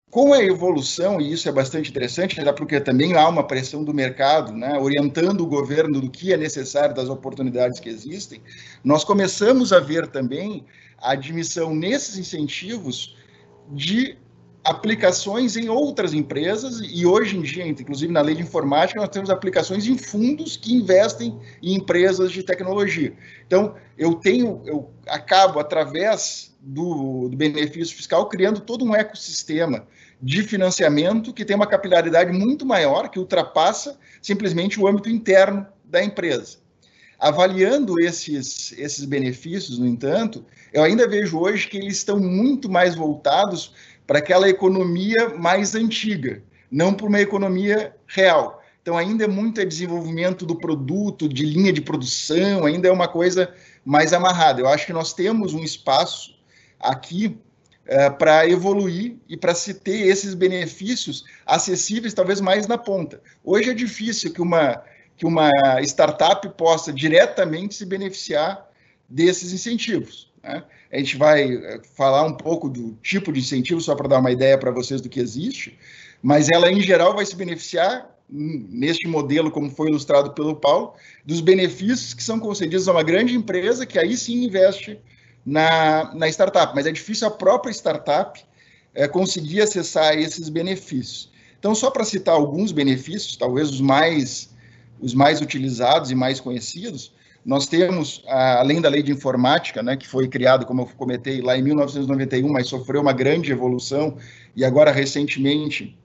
Com a evolução, e isso é bastante interessante, até porque também há uma pressão do mercado, né, orientando o governo do que é necessário, das oportunidades que existem, nós começamos a ver também a admissão nesses incentivos de aplicações em outras empresas, e hoje em dia, inclusive na lei de informática, nós temos aplicações em fundos que investem em empresas de tecnologia. Então, eu tenho, eu acabo, através do, do benefício fiscal, criando todo um ecossistema de financiamento que tem uma capilaridade muito maior, que ultrapassa simplesmente o âmbito interno da empresa. Avaliando esses, esses benefícios, no entanto, eu ainda vejo hoje que eles estão muito mais voltados para aquela economia mais antiga, não para uma economia real. Então, ainda é muito desenvolvimento do produto, de linha de produção, ainda é uma coisa mais amarrada. Eu acho que nós temos um espaço aqui é, para evoluir e para se ter esses benefícios acessíveis, talvez mais na ponta. Hoje é difícil que uma, que uma startup possa diretamente se beneficiar desses incentivos. Né? A gente vai é, falar um pouco do tipo de incentivo, só para dar uma ideia para vocês do que existe, mas ela, em geral, vai se beneficiar, neste modelo, como foi ilustrado pelo Paulo, dos benefícios que são concedidos a uma grande empresa que aí sim investe na, na startup, mas é difícil a própria startup é, conseguir acessar esses benefícios. Então, só para citar alguns benefícios, talvez os mais, os mais utilizados e mais conhecidos, nós temos, além da lei de informática, né, que foi criada, como eu comentei, lá em 1991, mas sofreu uma grande evolução, e agora, recentemente,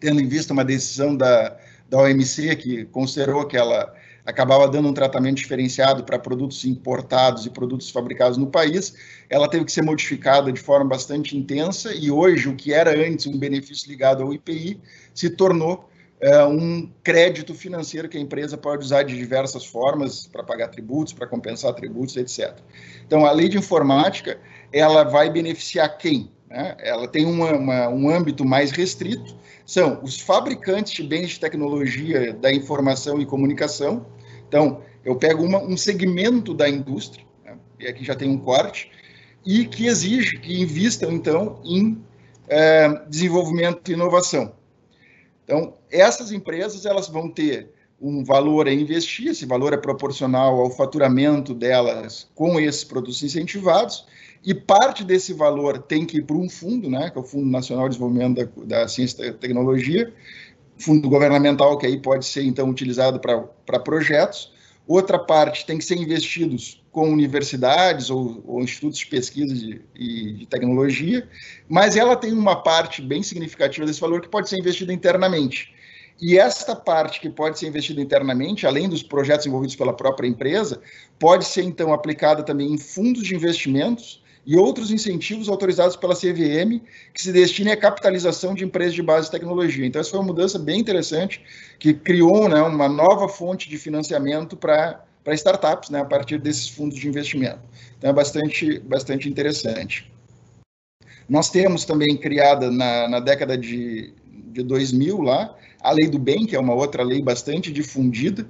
tendo em vista uma decisão da, da OMC, que considerou que ela acabava dando um tratamento diferenciado para produtos importados e produtos fabricados no país, ela teve que ser modificada de forma bastante intensa e hoje o que era antes um benefício ligado ao IPI se tornou é, um crédito financeiro que a empresa pode usar de diversas formas para pagar tributos, para compensar tributos, etc. Então, a lei de informática ela vai beneficiar quem? Né? Ela tem uma, uma, um âmbito mais restrito, são os fabricantes de bens de tecnologia da informação e comunicação. Então, eu pego uma, um segmento da indústria, né? e aqui já tem um corte, e que exige que invistam, então, em é, desenvolvimento e inovação. Então, essas empresas elas vão ter um valor a investir, esse valor é proporcional ao faturamento delas com esses produtos incentivados, e parte desse valor tem que ir para um fundo, né, que é o Fundo Nacional de Desenvolvimento da, da Ciência e Tecnologia, fundo governamental que aí pode ser então utilizado para projetos. Outra parte tem que ser investidos com universidades ou, ou institutos de pesquisa de, e de tecnologia, mas ela tem uma parte bem significativa desse valor que pode ser investida internamente. E esta parte que pode ser investida internamente, além dos projetos envolvidos pela própria empresa, pode ser então aplicada também em fundos de investimentos e outros incentivos autorizados pela CVM que se destinem à capitalização de empresas de base de tecnologia. Então, essa foi uma mudança bem interessante que criou né, uma nova fonte de financiamento para para startups, né, a partir desses fundos de investimento. Então, é bastante, bastante interessante. Nós temos também criada na, na década de, de 2000 lá, a Lei do Bem, que é uma outra lei bastante difundida,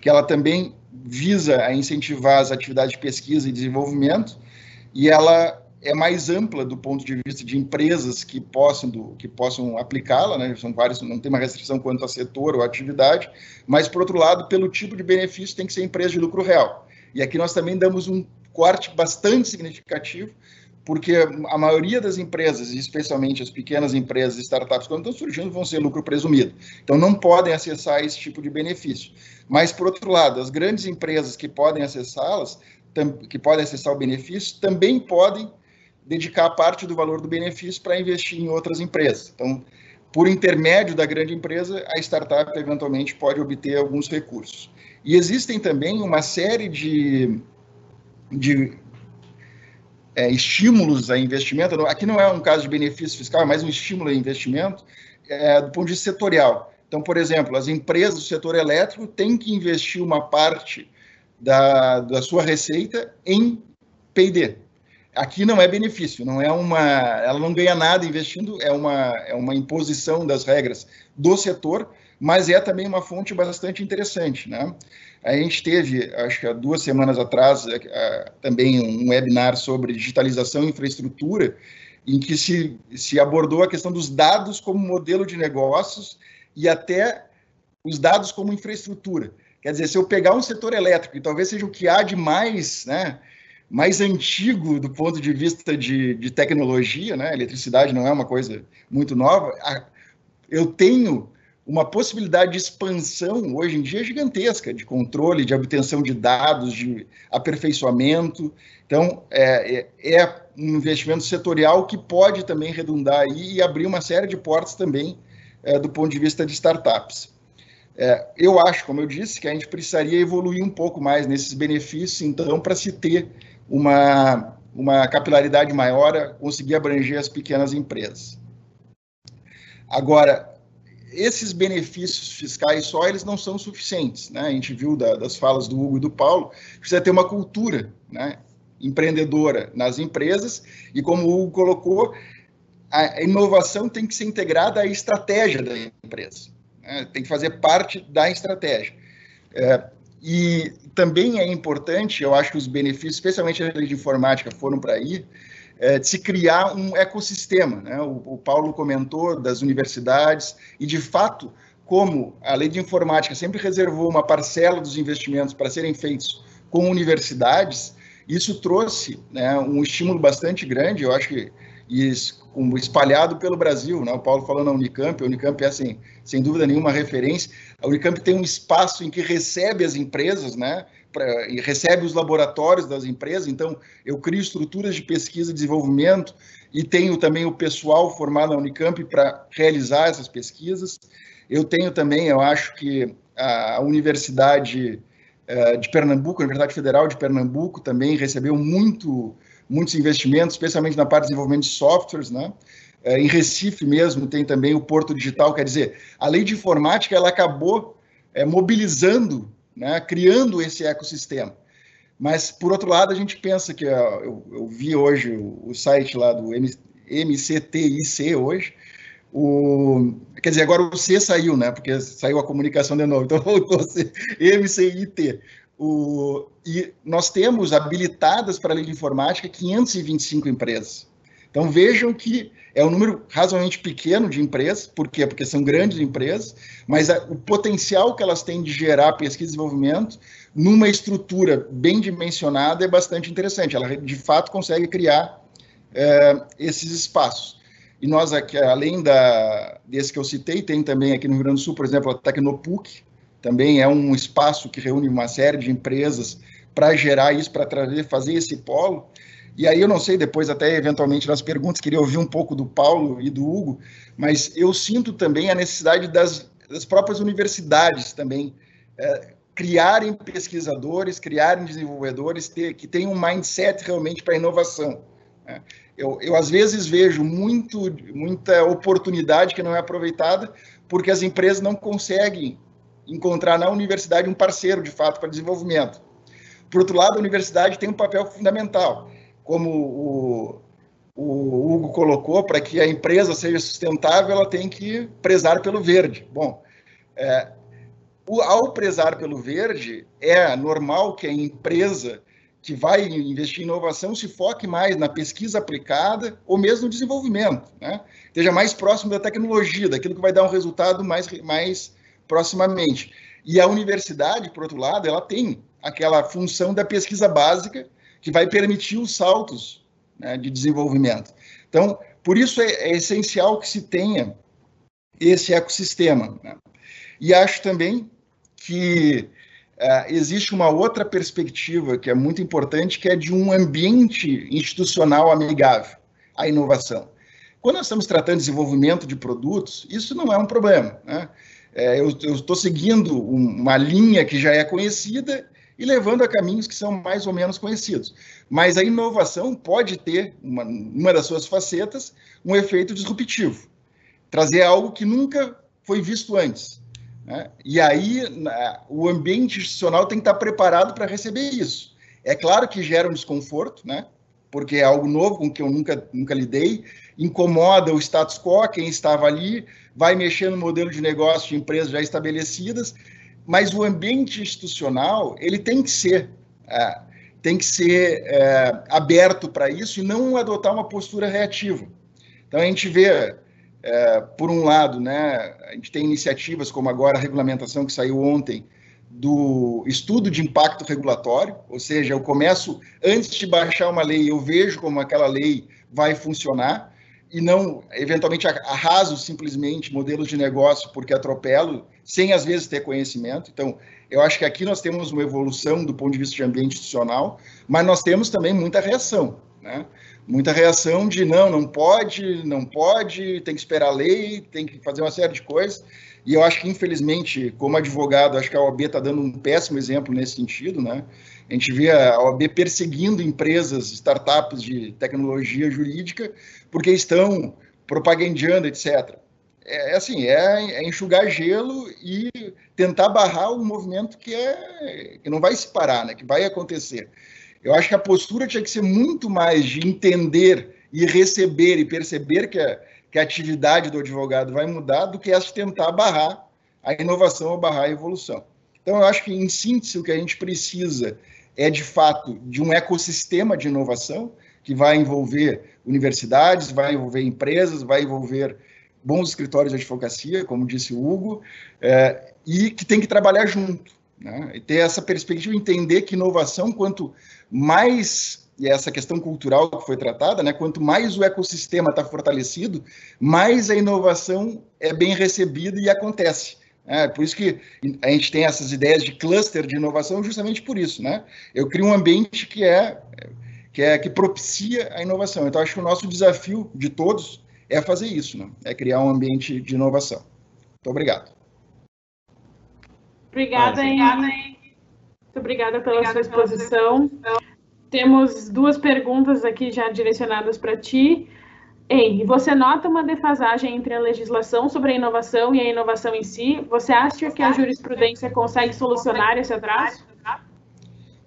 que ela também visa a incentivar as atividades de pesquisa e desenvolvimento, e ela é mais ampla do ponto de vista de empresas que possam, do, que possam aplicá-la, né? são várias, não tem uma restrição quanto a setor ou atividade, mas, por outro lado, pelo tipo de benefício, tem que ser empresa de lucro real. E aqui nós também damos um corte bastante significativo porque a maioria das empresas, especialmente as pequenas empresas, startups, quando estão surgindo, vão ser lucro presumido. Então, não podem acessar esse tipo de benefício. Mas, por outro lado, as grandes empresas que podem acessá-las, que podem acessar o benefício, também podem dedicar parte do valor do benefício para investir em outras empresas. Então, por intermédio da grande empresa, a startup eventualmente pode obter alguns recursos. E existem também uma série de, de é, estímulos a investimento. Aqui não é um caso de benefício fiscal, é mais um estímulo a investimento é, do ponto de vista setorial. Então, por exemplo, as empresas do setor elétrico têm que investir uma parte da, da sua receita em P&D, aqui não é benefício, não é uma, ela não ganha nada investindo, é uma, é uma imposição das regras do setor, mas é também uma fonte bastante interessante, né? A gente teve, acho que há duas semanas atrás, é, é, também um webinar sobre digitalização e infraestrutura, em que se, se abordou a questão dos dados como modelo de negócios e até os dados como infraestrutura. Quer dizer, se eu pegar um setor elétrico, e talvez seja o que há de mais, né, mais antigo do ponto de vista de, de tecnologia, né? Eletricidade não é uma coisa muito nova. Eu tenho uma possibilidade de expansão hoje em dia gigantesca de controle, de obtenção de dados, de aperfeiçoamento. Então, é, é, é um investimento setorial que pode também redundar aí e abrir uma série de portas também é, do ponto de vista de startups. É, eu acho, como eu disse, que a gente precisaria evoluir um pouco mais nesses benefícios, então, para se ter uma, uma capilaridade maior, conseguir abranger as pequenas empresas. Agora, esses benefícios fiscais só eles não são suficientes, né? A gente viu da, das falas do Hugo e do Paulo, precisa ter uma cultura, né? empreendedora nas empresas e como o Hugo colocou, a inovação tem que ser integrada à estratégia da empresa, né? tem que fazer parte da estratégia. É, e também é importante, eu acho que os benefícios, especialmente a lei de informática, foram para aí, é, de se criar um ecossistema. Né? O, o, Paulo comentou das universidades, e de fato, como a lei de informática sempre reservou uma parcela dos investimentos para serem feitos com universidades, isso trouxe né, um estímulo bastante grande, eu acho que isso, espalhado pelo Brasil. Né? O Paulo falou na Unicamp, a Unicamp é, assim, sem dúvida nenhuma, referência. A Unicamp tem um espaço em que recebe as empresas, né? Pra, e recebe os laboratórios das empresas, então eu crio estruturas de pesquisa e desenvolvimento e tenho também o pessoal formado na Unicamp para realizar essas pesquisas. Eu tenho também, eu acho que a Universidade uh, de Pernambuco, a Universidade Federal de Pernambuco também recebeu muito muitos investimentos, especialmente na parte de desenvolvimento de softwares, né? É, em Recife mesmo tem também o Porto Digital, quer dizer, a lei de informática ela acabou é, mobilizando, né, criando esse ecossistema. Mas, por outro lado, a gente pensa que, eu, eu vi hoje o, o, site lá do MCTIC hoje, o, quer dizer, agora o C saiu, né, porque saiu a comunicação de novo, então voltou a ser MCIT. O, e nós temos habilitadas para a lei de informática 525 empresas. Então vejam que é um número razoavelmente pequeno de empresas, por quê? Porque são grandes empresas, mas a, o potencial que elas têm de gerar pesquisa e desenvolvimento numa estrutura bem dimensionada é bastante interessante. Ela de fato consegue criar é, esses espaços. E nós aqui, além da, desse que eu citei, tem também aqui no Rio Grande do Sul, por exemplo, a Tecnopuc, também é um espaço que reúne uma série de empresas para gerar isso, para trazer, fazer esse polo. E aí eu não sei, depois até eventualmente nas perguntas, queria ouvir um pouco do Paulo e do Hugo, mas eu sinto também a necessidade das, das próprias universidades também é, criarem pesquisadores, criarem desenvolvedores ter, que tenham um mindset realmente para inovação. Né? Eu, eu, às vezes, vejo muito, muita oportunidade que não é aproveitada porque as empresas não conseguem encontrar na universidade um parceiro, de fato, para desenvolvimento. Por outro lado, a universidade tem um papel fundamental, como o, o Hugo colocou, para que a empresa seja sustentável, ela tem que prezar pelo verde. Bom, é, o, ao prezar pelo verde, é normal que a empresa que vai investir em inovação se foque mais na pesquisa aplicada ou mesmo no desenvolvimento, né? esteja mais próximo da tecnologia, daquilo que vai dar um resultado mais, mais proximamente. E a universidade, por outro lado, ela tem aquela função da pesquisa básica que vai permitir os saltos né, de desenvolvimento. Então, por isso é, é, essencial que se tenha esse ecossistema. Né? E acho também que uh, existe uma outra perspectiva que é muito importante, que é de um ambiente institucional amigável à inovação. Quando nós estamos tratando de desenvolvimento de produtos, isso não é um problema. Né? É, eu estou seguindo uma linha que já é conhecida e levando a caminhos que são mais ou menos conhecidos. Mas a inovação pode ter, uma, uma das suas facetas, um efeito disruptivo. Trazer algo que nunca foi visto antes. Né? E aí o ambiente institucional tem que estar preparado para receber isso. É claro que gera um desconforto, né? porque é algo novo com que eu nunca, nunca lidei, incomoda o status quo, quem estava ali, vai mexer no modelo de negócio de empresas já estabelecidas, mas o ambiente institucional ele tem que ser é, tem que ser é, aberto para isso e não adotar uma postura reativa. Então a gente vê, é, por um lado, né, a gente tem iniciativas como agora a regulamentação que saiu ontem do estudo de impacto regulatório, ou seja, eu começo antes de baixar uma lei, eu vejo como aquela lei vai funcionar e não, eventualmente, arraso simplesmente modelos de negócio porque atropelo, sem às vezes ter conhecimento. Então, eu acho que aqui nós temos uma evolução do ponto de vista de ambiente institucional, mas nós temos também muita reação, né? Muita reação de não, não pode, não pode, tem que esperar a lei, tem que fazer uma série de coisas. E eu acho que, infelizmente, como advogado, acho que a OAB está dando um péssimo exemplo nesse sentido, né? A gente vê a OAB perseguindo empresas, startups de tecnologia jurídica, porque estão propagandeando, etc. É, é assim, é, é, enxugar gelo e tentar barrar um movimento que, é, que não vai se parar, né? que vai acontecer. Eu acho que a postura tinha que ser muito mais de entender e receber e perceber que a, que a atividade do advogado vai mudar do que essa de tentar barrar a inovação ou barrar a evolução. Então, eu acho que, em síntese, o que a gente precisa é, de fato, de um ecossistema de inovação que vai envolver universidades, vai envolver empresas, vai envolver bons escritórios de advocacia, como disse o Hugo, é, e que tem que trabalhar junto. Né? E ter essa perspectiva, entender que inovação, quanto mais, e essa questão cultural que foi tratada, né, quanto mais o ecossistema está fortalecido, mais a inovação é bem recebida e acontece. É, por isso que a gente tem essas ideias de cluster de inovação, justamente por isso, né? Eu crio um ambiente que é que é que propicia a inovação. Então acho que o nosso desafio de todos é fazer isso, né? É criar um ambiente de inovação. Muito obrigado. Obrigada, Henrique. Muito obrigada pela obrigada sua exposição. Temos duas perguntas aqui já direcionadas para ti. Henry, você nota uma defasagem entre a legislação sobre a inovação e a inovação em si? Você acha que a jurisprudência consegue solucionar esse atraso?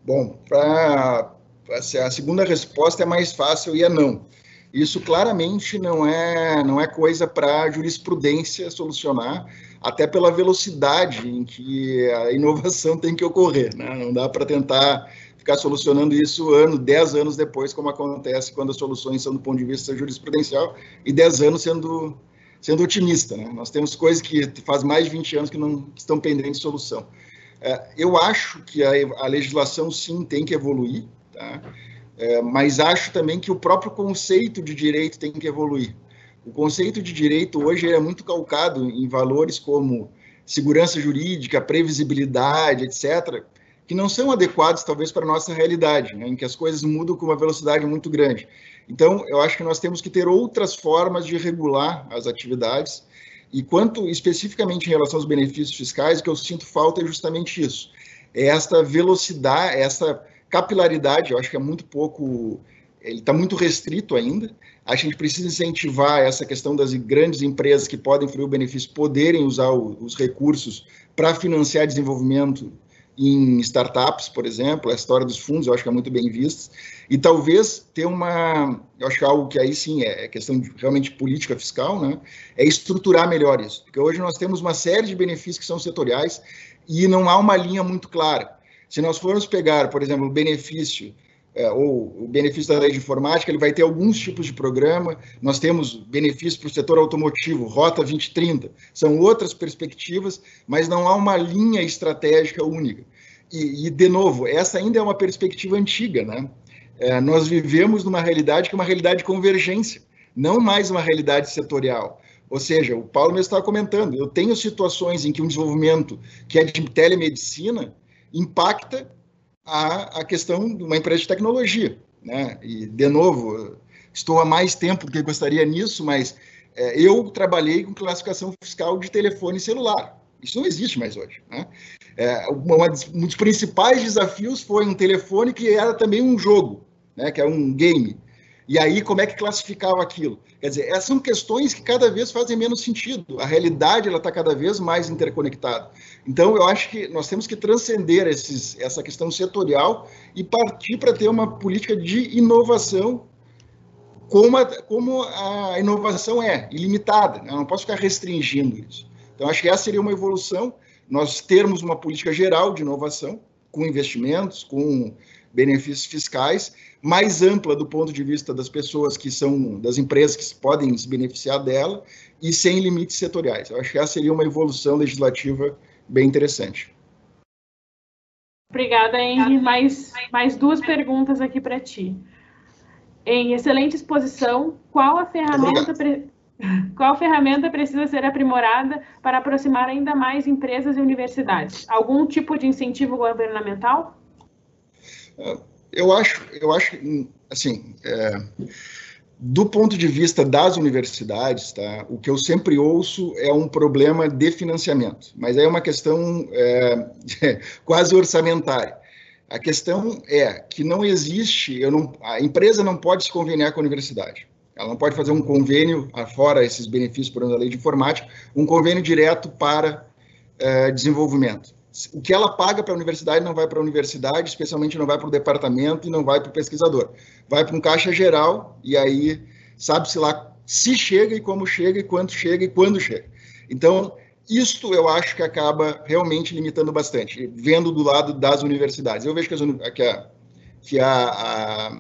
Bom, pra, a segunda resposta é mais fácil e é não. Isso claramente não é, não é coisa para a jurisprudência solucionar, até pela velocidade em que a inovação tem que ocorrer. Né? Não dá para tentar ficar solucionando isso ano, 10 anos depois, como acontece quando as soluções são do ponto de vista jurisprudencial, e 10 anos sendo, sendo otimista. Né? Nós temos coisas que faz mais de 20 anos que não que estão pendentes de solução. É, eu acho que a, a, legislação, sim, tem que evoluir, tá? é, mas acho também que o próprio conceito de direito tem que evoluir. O conceito de direito hoje é muito calcado em valores como segurança jurídica, previsibilidade, etc., que não são adequados, talvez, para a nossa realidade, né, em que as coisas mudam com uma velocidade muito grande. Então, eu acho que nós temos que ter outras formas de regular as atividades. E quanto especificamente em relação aos benefícios fiscais, o que eu sinto falta é justamente isso. É esta velocidade, essa capilaridade, eu acho que é muito pouco, ele está muito restrito ainda. A gente precisa incentivar essa questão das grandes empresas que podem fruir o benefício poderem usar o, os recursos para financiar desenvolvimento em startups, por exemplo, a história dos fundos eu acho que é muito bem vista, e talvez ter uma, eu acho que é algo que aí sim é questão de, realmente política fiscal, né, é estruturar melhor isso, porque hoje nós temos uma série de benefícios que são setoriais e não há uma linha muito clara. Se nós formos pegar, por exemplo, o benefício é, ou o benefício da lei de informática, ele vai ter alguns tipos de programa. Nós temos benefícios para o setor automotivo, Rota 2030, são outras perspectivas, mas não há uma linha estratégica única. E, e de novo, essa ainda é uma perspectiva antiga, né? É, nós vivemos numa realidade que é uma realidade de convergência, não mais uma realidade setorial. Ou seja, o Paulo mesmo estava comentando, eu tenho situações em que um desenvolvimento que é de telemedicina impacta a, a questão de uma empresa de tecnologia. Né? E, de novo, estou há mais tempo do que gostaria nisso, mas é, eu trabalhei com classificação fiscal de telefone celular. Isso não existe mais hoje. Né? É, um dos principais desafios foi um telefone que era também um jogo, né? que é um game. E aí, como é que classificava aquilo? Quer dizer, essas são questões que cada vez fazem menos sentido. A realidade ela está cada vez mais interconectada. Então, eu acho que nós temos que transcender esses, essa questão setorial e partir para ter uma política de inovação como a, como a inovação é, ilimitada. Né? Eu não posso ficar restringindo isso. Então, acho que essa seria uma evolução, nós termos uma política geral de inovação, com investimentos, com benefícios fiscais, mais ampla do ponto de vista das pessoas que são, das empresas que podem se beneficiar dela, e sem limites setoriais. Eu acho que essa seria uma evolução legislativa bem interessante. Obrigada, Henry. Mais, mais duas perguntas aqui para ti. Em excelente exposição, qual a ferramenta pre... qual ferramenta precisa ser aprimorada para aproximar ainda mais empresas e universidades? Algum tipo de incentivo governamental? Eu acho, eu acho, assim, é, do ponto de vista das universidades, tá, o que eu sempre ouço é um problema de financiamento, mas aí é uma questão é, quase orçamentária. A questão é que não existe, não, a empresa não pode se conveniar com a universidade. Ela não pode fazer um convênio, fora esses benefícios por da lei de informática, um convênio direto para é, desenvolvimento o que ela paga para a universidade não vai para a universidade, especialmente não vai para o departamento e não vai para o pesquisador. Vai para um caixa geral e aí sabe-se lá se chega e como chega e quanto chega e quando chega. Então, isto eu acho que acaba realmente limitando bastante, vendo do lado das universidades. Eu vejo que, as, que, a, que a,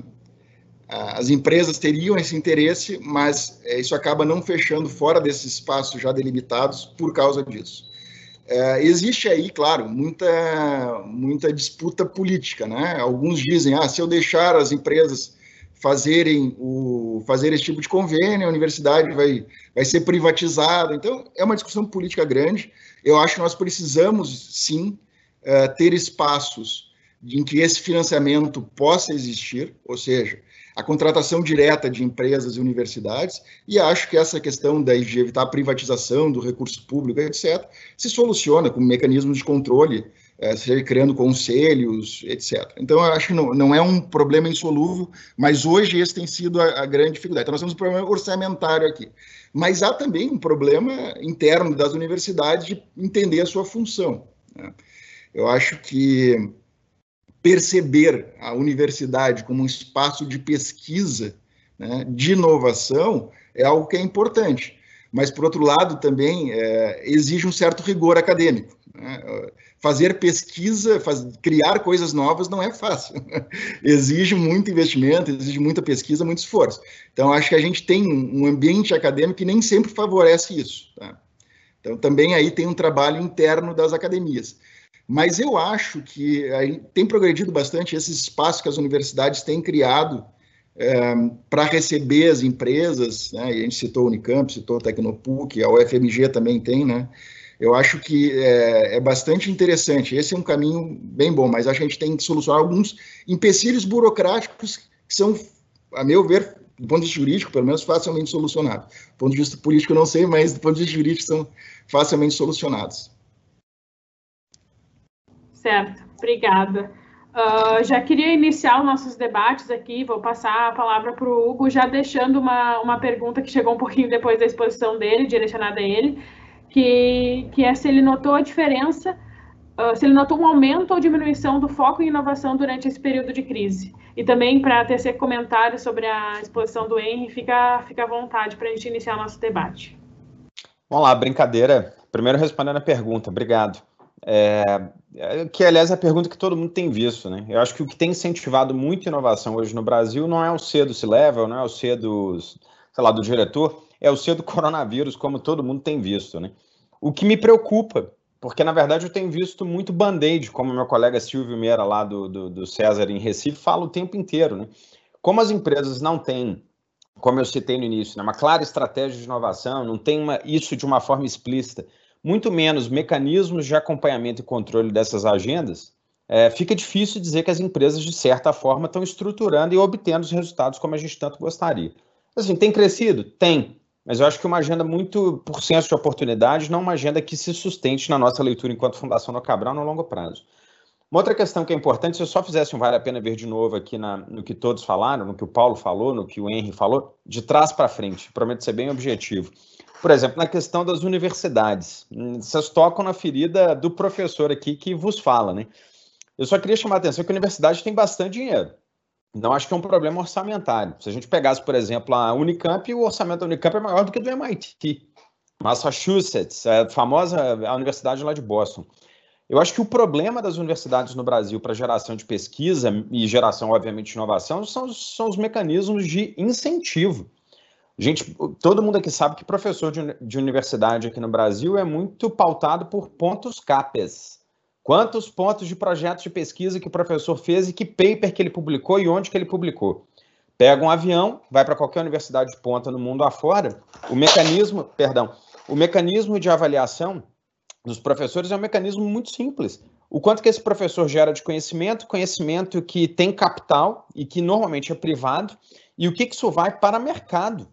a, as empresas teriam esse interesse, mas é, isso acaba não fechando fora desses espaços já delimitados por causa disso. É, existe aí, claro, muita, muita disputa política, né? Alguns dizem, ah, se eu deixar as empresas fazerem o fazer esse tipo de convênio, a universidade vai, vai ser privatizada. Então, é uma discussão política grande. Eu acho que nós precisamos, sim, é, ter espaços em que esse financiamento possa existir, ou seja, a contratação direta de empresas e universidades, e acho que essa questão da, de evitar a privatização do recurso público, etc., se soluciona com mecanismos de controle, é, criando conselhos, etc. Então, eu acho que não, não é um problema insolúvel, mas hoje esse tem sido a, a grande dificuldade. Então, nós temos um problema orçamentário aqui. Mas há também um problema interno das universidades de entender a sua função. Né? Eu acho que perceber a universidade como um espaço de pesquisa, né, de inovação, é algo que é importante. Mas, por outro lado, também é, exige um certo rigor acadêmico. Né? Fazer pesquisa, faz, criar coisas novas não é fácil. exige muito investimento, exige muita pesquisa, muito esforço. Então, acho que a gente tem um ambiente acadêmico que nem sempre favorece isso. Tá? Então, também aí tem um trabalho interno das academias. Mas eu acho que tem progredido bastante esses espaços que as universidades têm criado é, para receber as empresas, né? a gente citou o Unicamp, citou o Tecnopuc, a UFMG também tem, né? Eu acho que é, é, bastante interessante. Esse é um caminho bem bom, mas a gente tem que solucionar alguns empecilhos burocráticos que são, a meu ver, do ponto de vista jurídico, pelo menos, facilmente solucionados. Do ponto de vista político, eu não sei, mas do ponto de vista jurídico, são facilmente solucionados. Certo, obrigada. Uh, já queria iniciar os nossos debates aqui, vou passar a palavra para o Hugo, já deixando uma, uma pergunta que chegou um pouquinho depois da exposição dele, direcionada a ele, que, que é se ele notou a diferença, uh, se ele notou um aumento ou diminuição do foco em inovação durante esse período de crise. E também para tecer comentários sobre a exposição do Henry, fica, fica à vontade para a gente iniciar o nosso debate. Vamos lá, brincadeira. Primeiro respondendo a pergunta, obrigado. É, que, aliás, é a pergunta que todo mundo tem visto, né? Eu acho que o que tem incentivado muito inovação hoje no Brasil não é o C do C-Level, não é o C do, sei lá, do diretor, é o C do coronavírus, como todo mundo tem visto, né? O que me preocupa porque na verdade eu tenho visto muito band-aid, como meu colega Silvio Meira, lá do, do, do César em Recife, fala o tempo inteiro. Né? Como as empresas não têm, como eu citei no início, né, uma clara estratégia de inovação, não tem uma, isso de uma forma explícita, muito menos mecanismos de acompanhamento e controle dessas agendas, é, fica difícil dizer que as empresas, de certa forma, estão estruturando e obtendo os resultados como a gente tanto gostaria. Assim, tem crescido? Tem. Mas eu acho que uma agenda muito por senso de oportunidade, não uma agenda que se sustente na nossa leitura enquanto Fundação do Cabral no longo prazo. Uma outra questão que é importante, se eu só fizesse um vale a pena ver de novo aqui na, no que todos falaram, no que o Paulo falou, no que o Henry falou, de trás para frente, prometo ser bem objetivo. Por exemplo, na questão das universidades, vocês tocam na ferida do professor aqui que vos fala, né? Eu só queria chamar a atenção que a universidade tem bastante dinheiro. Não acho que é um problema orçamentário. Se a gente pegasse, por exemplo, a Unicamp, o orçamento da Unicamp é maior do que do MIT. Massachusetts, a famosa universidade lá de Boston. Eu acho que o problema das universidades no Brasil para geração de pesquisa e geração, obviamente, de inovação são, são os mecanismos de incentivo. Gente, todo mundo aqui sabe que professor de, de universidade aqui no Brasil é muito pautado por pontos CAPES, Quantos pontos de projetos de pesquisa que o professor fez e que paper que ele publicou e onde que ele publicou? Pega um avião, vai para qualquer universidade de ponta no mundo afora, o mecanismo, perdão, o mecanismo de avaliação dos professores é um mecanismo muito simples. O quanto que esse professor gera de conhecimento, conhecimento que tem capital e que normalmente é privado, e o que, que isso vai para mercado.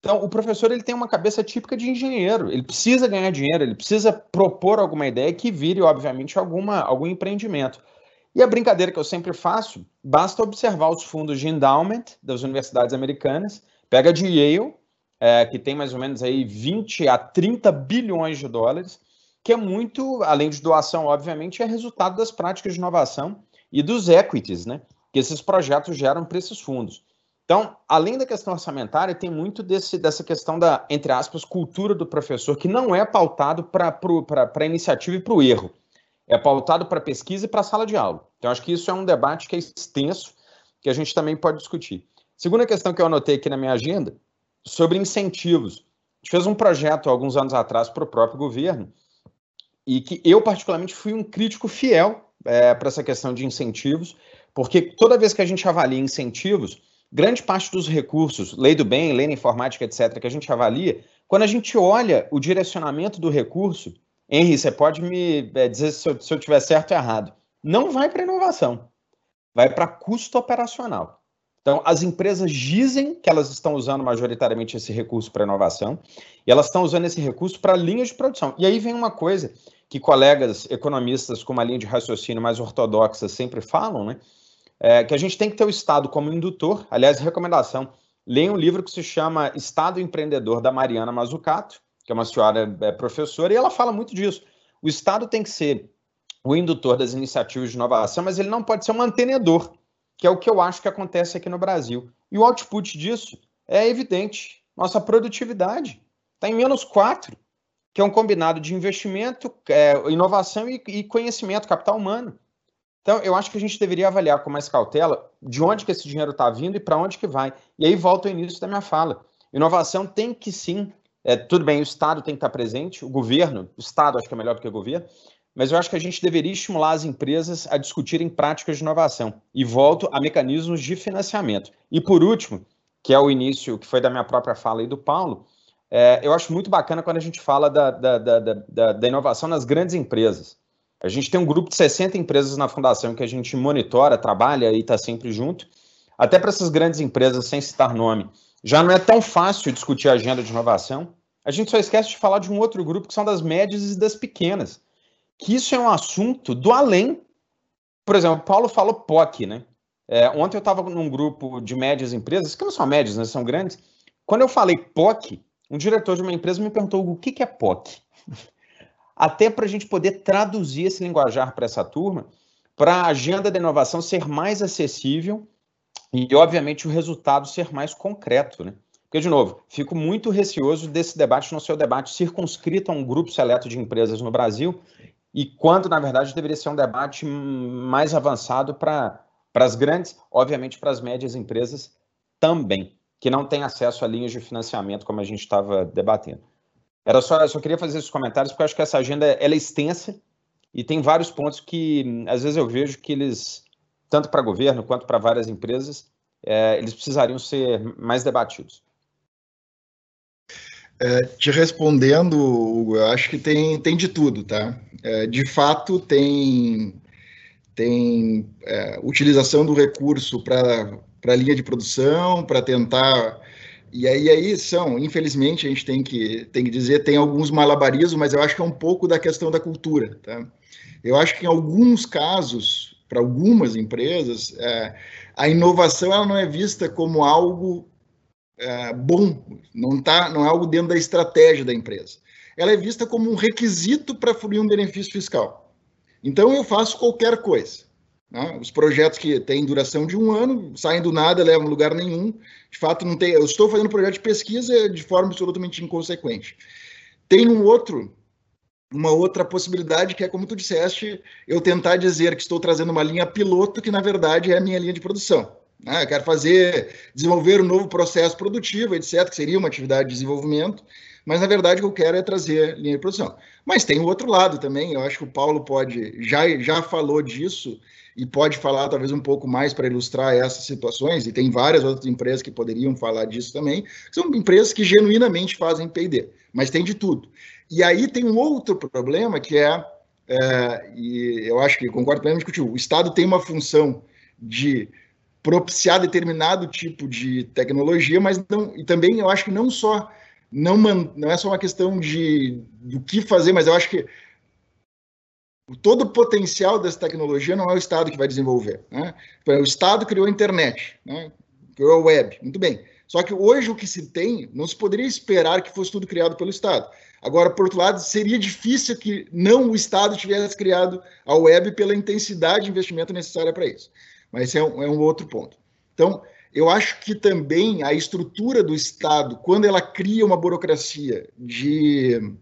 Então, o professor ele tem uma cabeça típica de engenheiro. Ele precisa ganhar dinheiro, ele precisa propor alguma ideia que vire, obviamente, alguma, algum empreendimento. E a brincadeira que eu sempre faço, basta observar os fundos de endowment das universidades americanas, pega de Yale, é, que tem mais ou menos aí 20 a 30 bilhões de dólares, que é muito, além de doação, obviamente, é resultado das práticas de inovação e dos equities, né? Que esses projetos geram para esses fundos. Então, além da questão orçamentária, tem muito desse, dessa questão da, entre aspas, cultura do professor, que não é pautado para a iniciativa e para o erro. É pautado para pesquisa e para a sala de aula. Então, acho que isso é um debate que é extenso, que a gente também pode discutir. Segunda questão que eu anotei aqui na minha agenda, sobre incentivos. A gente fez um projeto alguns anos atrás para o próprio governo, e que eu, particularmente, fui um crítico fiel é, para essa questão de incentivos, porque toda vez que a gente avalia incentivos, grande parte dos recursos, lei do bem, lei da informática, etc., que a gente avalia, quando a gente olha o direcionamento do recurso, Henry, você pode me é, dizer se eu, se eu tiver certo ou errado, não vai para inovação, vai para custo operacional. Então, as empresas dizem que elas estão usando majoritariamente esse recurso para inovação, e elas estão usando esse recurso para linhas de produção. E aí vem uma coisa que colegas economistas com uma linha de raciocínio mais ortodoxa sempre falam, né? É, que a gente tem que ter o Estado como indutor. Aliás, recomendação: leia um livro que se chama Estado Empreendedor, da Mariana Mazzucato, que é uma senhora é, professora, e ela fala muito disso. O Estado tem que ser o indutor das iniciativas de inovação, mas ele não pode ser um mantenedor, que é o que eu acho que acontece aqui no Brasil. E o output disso é evidente. Nossa produtividade está em menos 4, que é um combinado de investimento, é, inovação e, e conhecimento, capital humano. Então, eu acho que a gente deveria avaliar com mais cautela de onde que esse dinheiro está vindo e para onde que vai. E aí volta ao início da minha fala. Inovação tem que sim, é, tudo bem, o Estado tem que estar tá presente, o governo, o Estado acho que é melhor do que o governo, mas eu acho que a gente deveria estimular as empresas a discutirem práticas de inovação. E volto a mecanismos de financiamento. E por último, que é o início, que foi da minha própria fala e do Paulo, é, eu acho muito bacana quando a gente fala da, da, da, da, da inovação nas grandes empresas. A gente tem um grupo de 60 empresas na fundação que a gente monitora, trabalha e está sempre junto. Até para essas grandes empresas, sem citar nome, já não é tão fácil discutir a agenda de inovação. A gente só esquece de falar de um outro grupo que são das médias e das pequenas. Que isso é um assunto do além. Por exemplo, Paulo falou POC, né? É, ontem eu estava num grupo de médias empresas, que não são médias, né, são grandes. Quando eu falei POC, um diretor de uma empresa me perguntou o que, que é POC até para a gente poder traduzir esse linguajar para essa turma, para a agenda da inovação ser mais acessível e, obviamente, o resultado ser mais concreto, né? Porque, de novo, fico muito receoso desse debate não ser o debate circunscrito a um grupo seleto de empresas no Brasil, e quando, na verdade, deveria ser um debate mais avançado para as grandes, obviamente, para as médias empresas também, que não têm acesso a linhas de financiamento, como a gente estava debatendo. Era só, só queria fazer esses comentários porque eu acho que essa agenda ela é extensa e tem vários pontos que às vezes eu vejo que eles, tanto para governo quanto para várias empresas, é, eles precisariam ser mais debatidos. É, te respondendo, Hugo, eu acho que tem, tem de tudo, tá? É, de fato, tem, tem é, utilização do recurso para a linha de produção, para tentar. E aí, aí são, infelizmente, a gente tem que, tem que dizer, tem alguns malabarismos, mas eu acho que é um pouco da questão da cultura, tá? Eu acho que em alguns casos, para algumas empresas, é, a inovação ela não é vista como algo é, bom, não, tá, não é algo dentro da estratégia da empresa. Ela é vista como um requisito para fluir um benefício fiscal. Então, eu faço qualquer coisa. Né? Os projetos que têm duração de um ano, saem do nada, levam a lugar nenhum. De fato, não tem. Eu estou fazendo projeto de pesquisa de forma absolutamente inconsequente. Tem um outro, uma outra possibilidade que é, como tu disseste, eu tentar dizer que estou trazendo uma linha piloto que, na verdade, é a minha linha de produção. Né? Eu quero fazer, desenvolver um novo processo produtivo, etc., que seria uma atividade de desenvolvimento, mas na verdade o que eu quero é trazer linha de produção. Mas tem o outro lado também, eu acho que o Paulo pode, já, já falou disso e pode falar talvez um pouco mais para ilustrar essas situações, e tem várias outras empresas que poderiam falar disso também, são empresas que genuinamente fazem P&D, mas tem de tudo. E aí tem um outro problema que é, é e eu acho que concordo plenamente contigo, o Estado tem uma função de propiciar determinado tipo de tecnologia, mas não, e também eu acho que não só não, não é só uma questão de do que fazer, mas eu acho que todo o potencial dessa tecnologia não é o Estado que vai desenvolver. Né? O Estado criou a internet, né? criou a web, muito bem. Só que hoje o que se tem, não se poderia esperar que fosse tudo criado pelo Estado. Agora, por outro lado, seria difícil que não o Estado tivesse criado a web pela intensidade de investimento necessária para isso. Mas é um, é um outro ponto. Então, eu acho que também a estrutura do Estado, quando ela cria uma burocracia de,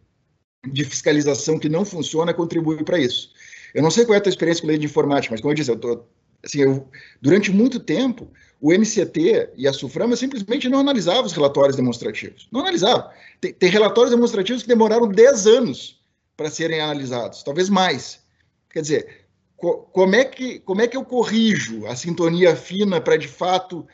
de fiscalização que não funciona, contribui para isso. Eu não sei qual é a tua experiência com lei de informática, mas como eu disse, eu tô, assim, eu, durante muito tempo, o MCT e a Suframa simplesmente não analisavam os relatórios demonstrativos. Não analisavam. Tem, tem relatórios demonstrativos que demoraram 10 anos para serem analisados, talvez mais. Quer dizer, como é que como é que eu corrijo a sintonia fina para de fato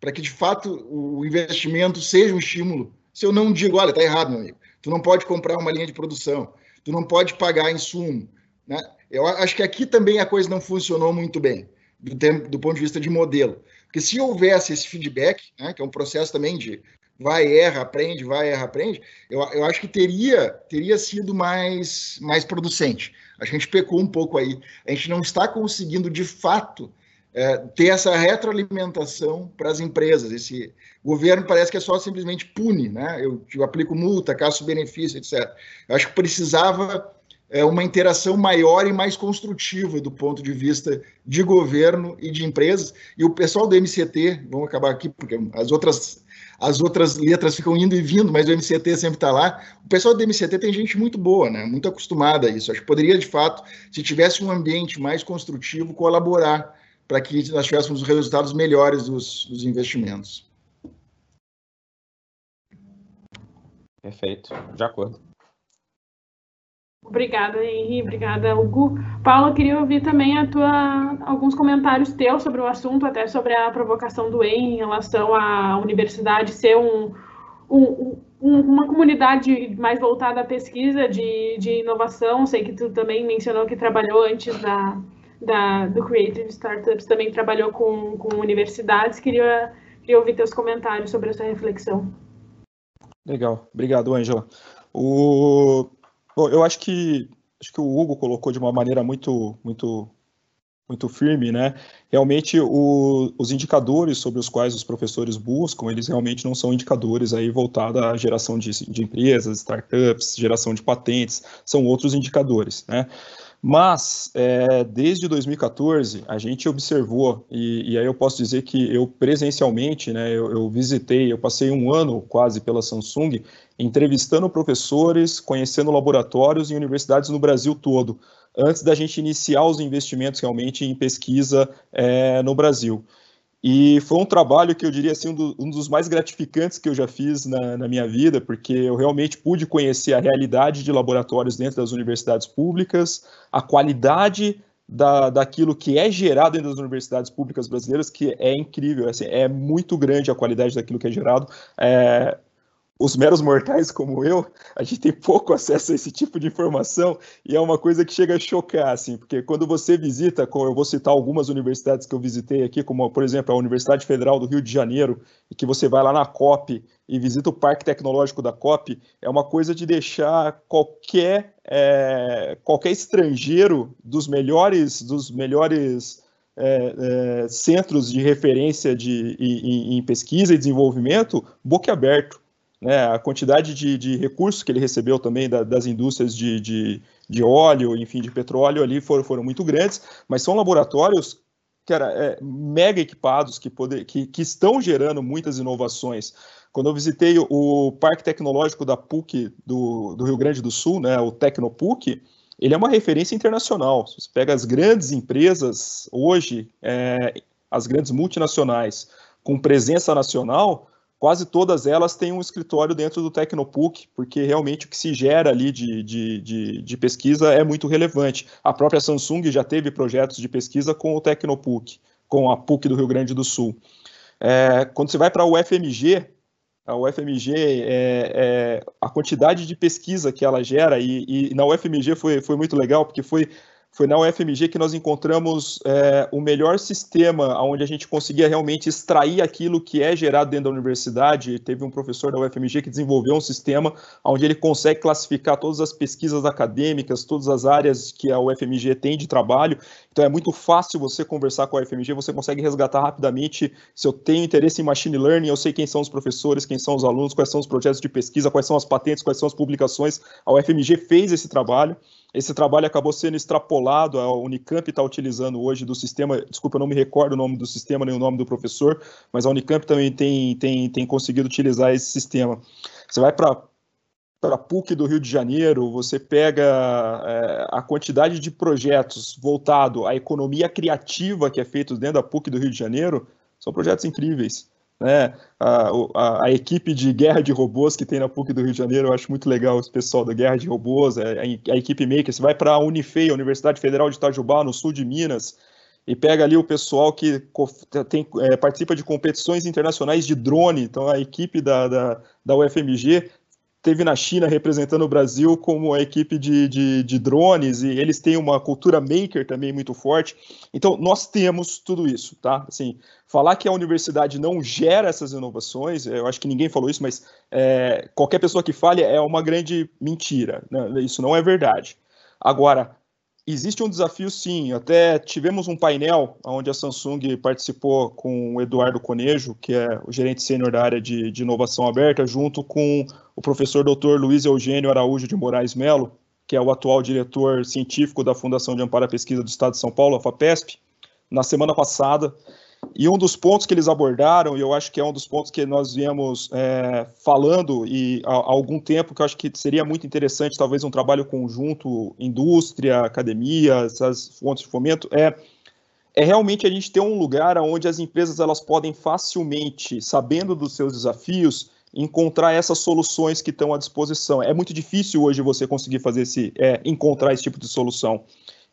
para que de fato o investimento seja um estímulo? Se eu não digo, olha, está errado, meu amigo, tu não pode comprar uma linha de produção, tu não pode pagar insumo, né? Eu acho que aqui também a coisa não funcionou muito bem do, tempo, do ponto de vista de modelo, porque se houvesse esse feedback, né, que é um processo também de vai, erra, aprende, vai, erra, aprende, eu, eu acho que teria, teria sido mais, mais producente. A gente pecou um pouco aí. A gente não está conseguindo, de fato, é, ter essa retroalimentação para as empresas. Esse governo parece que é só simplesmente pune, né? Eu, eu aplico multa, caço benefício, etc. Eu acho que precisava é, uma interação maior e mais construtiva do ponto de vista de governo e de empresas. E o pessoal do MCT, vamos acabar aqui, porque as outras as outras letras ficam indo e vindo, mas o MCT sempre está lá. O pessoal do MCT tem gente muito boa, né? muito acostumada a isso. Acho que poderia, de fato, se tivesse um ambiente mais construtivo, colaborar para que nós tivéssemos resultados melhores dos, dos investimentos. Perfeito, de acordo. Obrigada, Henri. Obrigada, Hugo. Paulo, queria ouvir também a tua, alguns comentários teus sobre o assunto, até sobre a provocação do Henri em relação à universidade ser um, um, um, uma comunidade mais voltada à pesquisa de, de inovação. Sei que tu também mencionou que trabalhou antes da, da, do Creative Startups, também trabalhou com, com universidades. Queria, queria ouvir teus comentários sobre essa reflexão. Legal. Obrigado, Ângela. O Bom, eu acho que acho que o Hugo colocou de uma maneira muito muito muito firme, né? Realmente o, os indicadores sobre os quais os professores buscam, eles realmente não são indicadores aí voltados à geração de, de empresas, startups, geração de patentes, são outros indicadores, né? Mas, é, desde 2014, a gente observou, e, e, aí eu posso dizer que eu presencialmente, né, eu, eu, visitei, eu passei um ano quase pela Samsung, entrevistando professores, conhecendo laboratórios e universidades no Brasil todo, antes da gente iniciar os investimentos realmente em pesquisa é, no Brasil. E foi um trabalho que eu diria assim, um, do, um dos mais gratificantes que eu já fiz na, na, minha vida, porque eu realmente pude conhecer a realidade de laboratórios dentro das universidades públicas, a qualidade da, daquilo que é gerado dentro das universidades públicas brasileiras, que é incrível, assim, é muito grande a qualidade daquilo que é gerado. É, os meros mortais como eu, a gente tem pouco acesso a esse tipo de informação e é uma coisa que chega a chocar, assim, porque quando você visita, eu vou citar algumas universidades que eu visitei aqui, como, por exemplo, a Universidade Federal do Rio de Janeiro, e que você vai lá na COP e visita o Parque Tecnológico da COP, é uma coisa de deixar qualquer, é, qualquer estrangeiro dos melhores, dos melhores é, é, centros de referência de, em, em pesquisa e desenvolvimento boquiaberto né, a quantidade de, de, recursos que ele recebeu também da, das indústrias de, de, de, óleo, enfim, de petróleo ali foram, foram muito grandes, mas são laboratórios cara, é, mega equipados que, poder, que, que estão gerando muitas inovações. Quando eu visitei o Parque Tecnológico da PUC do, do Rio Grande do Sul, né, o Tecnopuc, ele é uma referência internacional. Você pega as grandes empresas hoje, é, as grandes multinacionais com presença nacional, quase todas elas têm um escritório dentro do Tecnopuc, porque realmente o que se gera ali de, de, de, de, pesquisa é muito relevante. A própria Samsung já teve projetos de pesquisa com o Tecnopuc, com a PUC do Rio Grande do Sul. É, quando você vai para o UFMG, a UFMG, é, é, a quantidade de pesquisa que ela gera, e, e na UFMG foi, foi muito legal, porque foi foi na UFMG que nós encontramos é, o melhor sistema onde a gente conseguia realmente extrair aquilo que é gerado dentro da universidade. Teve um professor da UFMG que desenvolveu um sistema onde ele consegue classificar todas as pesquisas acadêmicas, todas as áreas que a UFMG tem de trabalho. Então é muito fácil você conversar com a UFMG, você consegue resgatar rapidamente se eu tenho interesse em machine learning, eu sei quem são os professores, quem são os alunos, quais são os projetos de pesquisa, quais são as patentes, quais são as publicações. A UFMG fez esse trabalho. Esse trabalho acabou sendo extrapolado, a Unicamp está utilizando hoje do sistema, desculpa, eu não me recordo o nome do sistema nem o nome do professor, mas a Unicamp também tem, tem, tem conseguido utilizar esse sistema. Você vai para para a PUC do Rio de Janeiro, você pega é, a quantidade de projetos voltado à economia criativa que é feito dentro da PUC do Rio de Janeiro, são projetos incríveis. Né? A, a, a, equipe de guerra de robôs que tem na PUC do Rio de Janeiro, eu acho muito legal esse pessoal da guerra de robôs, a, a equipe Maker, você vai para a Unifei, a Universidade Federal de Itajubá, no sul de Minas, e pega ali o pessoal que tem, é, participa de competições internacionais de drone, então a equipe da, da, da UFMG teve na China representando o Brasil como a equipe de, de, de, drones, e eles têm uma cultura maker também muito forte. Então, nós temos tudo isso, tá? Assim, falar que a universidade não gera essas inovações, eu acho que ninguém falou isso, mas é, qualquer pessoa que fale é uma grande mentira. Né? Isso não é verdade. Agora, Existe um desafio, sim. Até tivemos um painel onde a Samsung participou com o Eduardo Conejo, que é o gerente sênior da área de, de, inovação aberta, junto com o professor doutor Luiz Eugênio Araújo de Moraes Melo, que é o atual diretor científico da Fundação de Amparo à Pesquisa do Estado de São Paulo, a FAPESP, na semana passada. E um dos pontos que eles abordaram, e eu acho que é um dos pontos que nós viemos é, falando e há, há, algum tempo, que eu acho que seria muito interessante, talvez um trabalho conjunto, indústria, academia, essas fontes de fomento, é, é realmente a gente ter um lugar onde as empresas elas podem facilmente, sabendo dos seus desafios, encontrar essas soluções que estão à disposição. É muito difícil hoje você conseguir fazer esse, é, encontrar esse tipo de solução.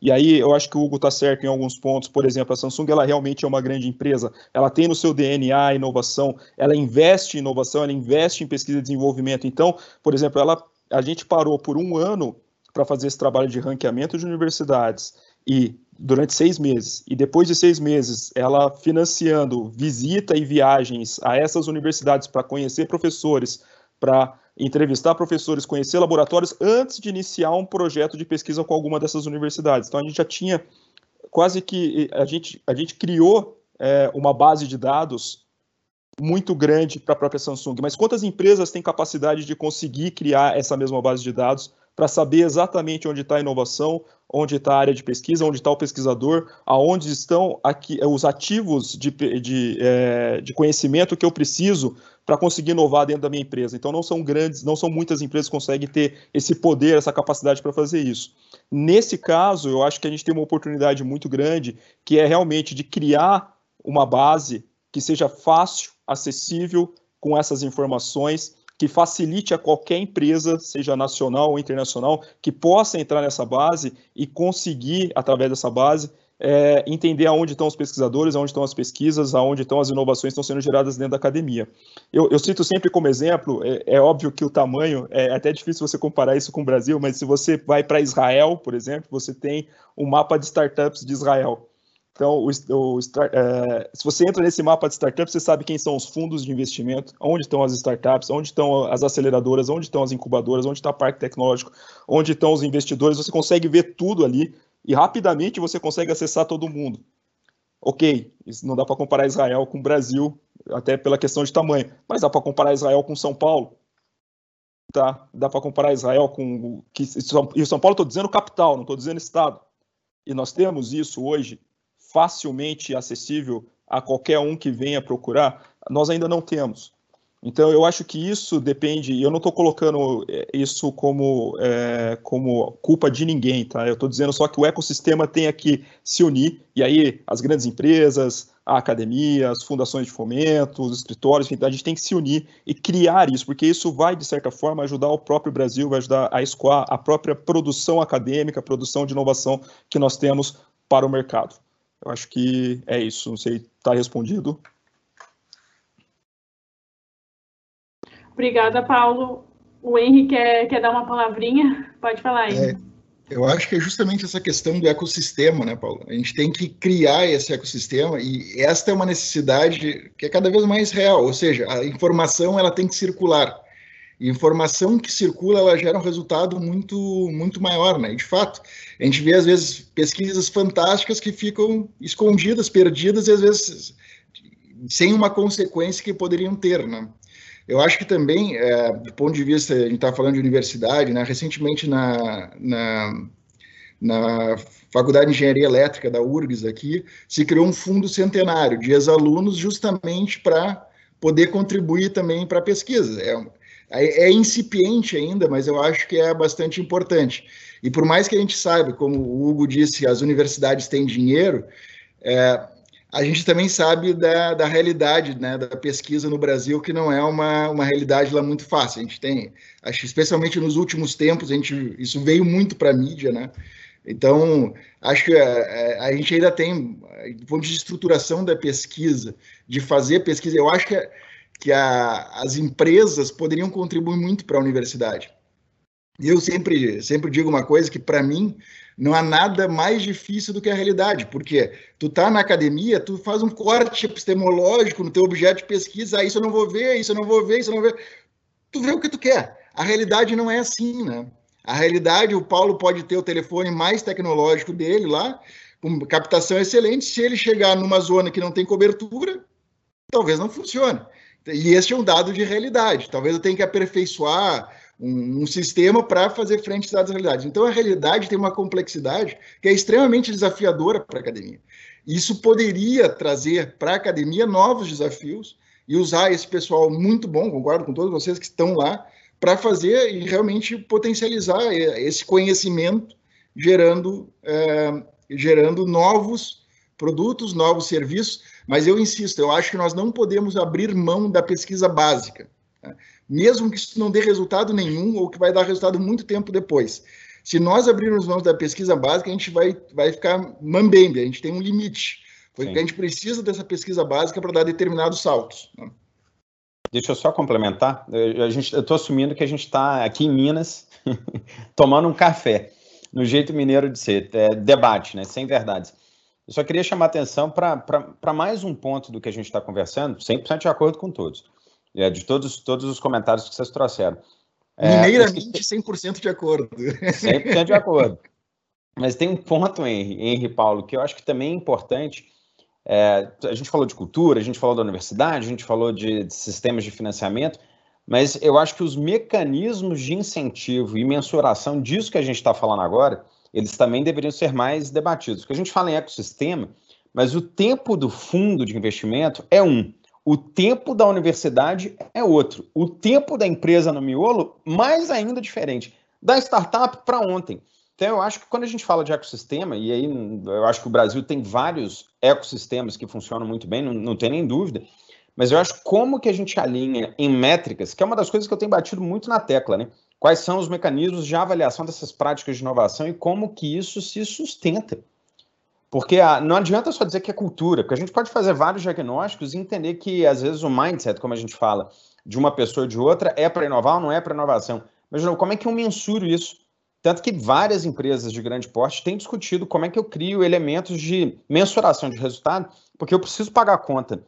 E aí eu acho que o Hugo está certo em alguns pontos. Por exemplo, a Samsung ela realmente é uma grande empresa. Ela tem no seu DNA inovação, ela investe em inovação, ela investe em pesquisa e desenvolvimento. Então, por exemplo, ela, a gente parou por um ano para fazer esse trabalho de ranqueamento de universidades e durante seis meses. E depois de seis meses, ela financiando visita e viagens a essas universidades para conhecer professores, para entrevistar professores, conhecer laboratórios antes de iniciar um projeto de pesquisa com alguma dessas universidades. Então a gente já tinha quase que a gente a gente criou é, uma base de dados muito grande para a própria Samsung. Mas quantas empresas têm capacidade de conseguir criar essa mesma base de dados para saber exatamente onde está a inovação, onde está a área de pesquisa, onde está o pesquisador, aonde estão aqui os ativos de, de, é, de conhecimento que eu preciso para conseguir inovar dentro da minha empresa. Então não são grandes, não são muitas empresas que conseguem ter esse poder, essa capacidade para fazer isso. Nesse caso, eu acho que a gente tem uma oportunidade muito grande, que é realmente de criar uma base que seja fácil, acessível com essas informações, que facilite a qualquer empresa, seja nacional ou internacional, que possa entrar nessa base e conseguir, através dessa base, é, entender aonde estão os pesquisadores, aonde estão as pesquisas, aonde estão as inovações que estão sendo geradas dentro da academia. Eu, eu cito sempre como exemplo, é, é, óbvio que o tamanho, é até difícil você comparar isso com o Brasil, mas se você vai para Israel, por exemplo, você tem um mapa de startups de Israel. Então, o, o, é, se você entra nesse mapa de startups, você sabe quem são os fundos de investimento, onde estão as startups, onde estão as aceleradoras, onde estão as incubadoras, onde está o parque tecnológico, onde estão os investidores, você consegue ver tudo ali e rapidamente você consegue acessar todo mundo. Ok, não dá para comparar Israel com o Brasil, até pela questão de tamanho, mas dá para comparar Israel com São Paulo. Tá? Dá para comparar Israel com. Que, e São Paulo estou dizendo capital, não estou dizendo estado. E nós temos isso hoje facilmente acessível a qualquer um que venha procurar. Nós ainda não temos. Então, eu acho que isso depende, eu não estou colocando é, isso como, é, como culpa de ninguém, tá? Eu estou dizendo só que o ecossistema tem que se unir, e aí as grandes empresas, a academia, as fundações de fomento, os escritórios, a gente tem que se unir e criar isso, porque isso vai, de certa forma, ajudar o próprio Brasil, vai ajudar a escoar a própria produção acadêmica, a produção de inovação que nós temos para o mercado. Eu acho que é isso, não sei, está respondido. Obrigada, Paulo. O Henrique quer, quer dar uma palavrinha? Pode falar aí. É, eu acho que é justamente essa questão do ecossistema, né, Paulo? A gente tem que criar esse ecossistema e esta é uma necessidade que é cada vez mais real, ou seja, a informação ela tem que circular. E informação que circula, ela gera um resultado muito muito maior, né? E de fato, a gente vê às vezes pesquisas fantásticas que ficam escondidas, perdidas e às vezes sem uma consequência que poderiam ter, né? Eu acho que também, é, do ponto de vista, a gente está falando de universidade, né? recentemente na, na, na Faculdade de Engenharia Elétrica da URGS aqui, se criou um fundo centenário de ex-alunos justamente para poder contribuir também para a pesquisa. É, é, é, incipiente ainda, mas eu acho que é bastante importante. E por mais que a gente saiba, como o Hugo disse, as universidades têm dinheiro, é, a gente também sabe da, da realidade né, da pesquisa no Brasil, que não é uma, uma realidade lá muito fácil. A gente tem, acho especialmente nos últimos tempos, a gente, isso veio muito para a mídia, né? Então, acho que a, é, é, a, gente ainda tem, do ponto de estruturação da pesquisa, de fazer pesquisa, eu acho que, a, que as empresas poderiam contribuir muito para a universidade. Eu sempre, sempre digo uma coisa que, para mim, não há nada mais difícil do que a realidade, porque tu tá na academia, tu faz um corte epistemológico no teu objeto de pesquisa, ah, isso eu não vou ver, isso eu não vou ver, isso eu não vou ver. Tu vê o que tu quer. A realidade não é assim, né? A realidade, o Paulo pode ter o telefone mais tecnológico dele lá, com captação excelente, se ele chegar numa zona que não tem cobertura, talvez não funcione. E esse é um dado de realidade. Talvez eu tenha que aperfeiçoar um, um sistema para fazer frente às realidades. Então, a realidade tem uma complexidade que é extremamente desafiadora para a academia. Isso poderia trazer para a academia novos desafios e usar esse pessoal muito bom, concordo com todos vocês que estão lá, para fazer e realmente potencializar esse conhecimento, gerando, é, gerando novos produtos, novos serviços. Mas eu insisto, eu acho que nós não podemos abrir mão da pesquisa básica. Né? Mesmo que isso não dê resultado nenhum ou que vai dar resultado muito tempo depois. Se nós abrirmos mãos da pesquisa básica, a gente vai, vai ficar mambembe, a gente tem um limite. Porque Sim. a gente precisa dessa pesquisa básica para dar determinados saltos. Né? Deixa eu só complementar. Eu estou assumindo que a gente está aqui em Minas tomando um café, no jeito mineiro de ser, é, debate, né, sem verdades. Eu só queria chamar atenção para mais um ponto do que a gente está conversando, 100% de acordo com todos é, de todos, todos os comentários que vocês trouxeram. É, Mineiramente, 100% de acordo. 100% de acordo. Mas tem um ponto, Henry, Henry Paulo, que eu acho que também é importante. É, a gente falou de cultura, a gente falou da universidade, a gente falou de, de sistemas de financiamento, mas eu acho que os mecanismos de incentivo e mensuração disso que a gente está falando agora, eles também deveriam ser mais debatidos. Porque a gente fala em ecossistema, mas o tempo do fundo de investimento é um. O tempo da universidade é outro. O tempo da empresa no miolo, mais ainda diferente. Da startup para ontem. Então, eu acho que quando a gente fala de ecossistema, e aí eu acho que o Brasil tem vários ecossistemas que funcionam muito bem, não, não tem nem dúvida, mas eu acho como que a gente alinha em métricas, que é uma das coisas que eu tenho batido muito na tecla, né? Quais são os mecanismos de avaliação dessas práticas de inovação e como que isso se sustenta. Porque a, não adianta só dizer que é cultura, porque a gente pode fazer vários diagnósticos e entender que, às vezes, o mindset, como a gente fala, de uma pessoa ou de outra, é para inovar ou não é para inovação. Mas, não, como é que eu mensuro isso? Tanto que várias empresas de grande porte têm discutido como é que eu crio elementos de mensuração de resultado, porque eu preciso pagar a conta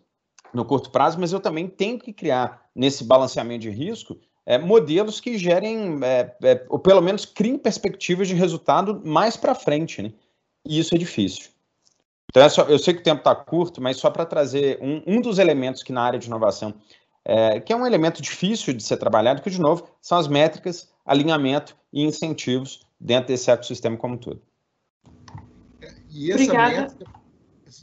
no curto prazo, mas eu também tenho que criar, nesse balanceamento de risco, é, modelos que gerem, é, é, ou pelo menos criem perspectivas de resultado mais para frente, né? E isso é difícil. Então, é só, eu sei que o tempo está curto, mas só para trazer um, um dos elementos que na área de inovação, é, que é um elemento difícil de ser trabalhado, que, de novo, são as métricas, alinhamento e incentivos dentro desse ecossistema como um todo. E essa Obrigada. métrica,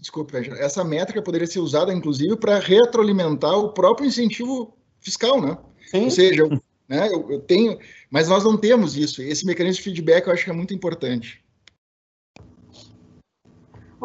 desculpa, essa métrica poderia ser usada, inclusive, para retroalimentar o próprio incentivo fiscal, né? Sim. Ou seja, eu, né, eu, eu, tenho, mas nós não temos isso. Esse mecanismo de feedback eu acho que é muito importante.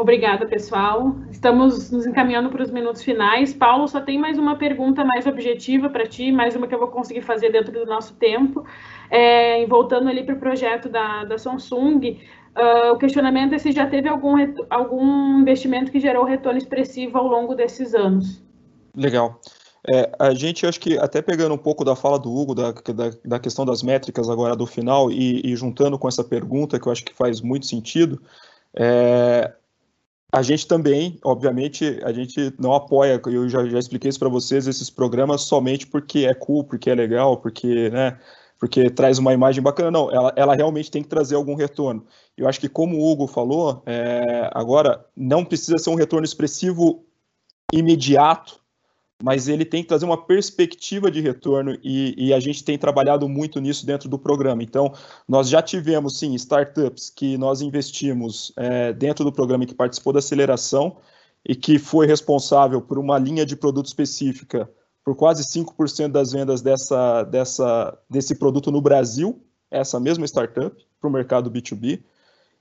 Obrigada, pessoal. Estamos nos encaminhando para os minutos finais. Paulo, só tem mais uma pergunta mais objetiva para ti, mais uma que eu vou conseguir fazer dentro do nosso tempo. É, voltando ali para o projeto da, da Samsung, uh, o questionamento é se já teve algum, algum investimento que gerou retorno expressivo ao longo desses anos. Legal. É, a gente, acho que até pegando um pouco da fala do Hugo, da, da, da questão das métricas agora do final, e, e, juntando com essa pergunta, que eu acho que faz muito sentido, é, a gente também, obviamente, a gente não apoia, eu já, já expliquei isso para vocês, esses programas somente porque é cool, porque é legal, porque, né, porque traz uma imagem bacana. Não, ela, ela realmente tem que trazer algum retorno. Eu acho que, como o Hugo falou, é, agora não precisa ser um retorno expressivo imediato, mas ele tem que trazer uma perspectiva de retorno e, e, a gente tem trabalhado muito nisso dentro do programa. Então, nós já tivemos, sim, startups que nós investimos é, dentro do programa e que participou da aceleração e que foi responsável por uma linha de produto específica por quase 5% das vendas dessa, dessa, desse produto no Brasil, essa mesma startup, para o mercado B2B.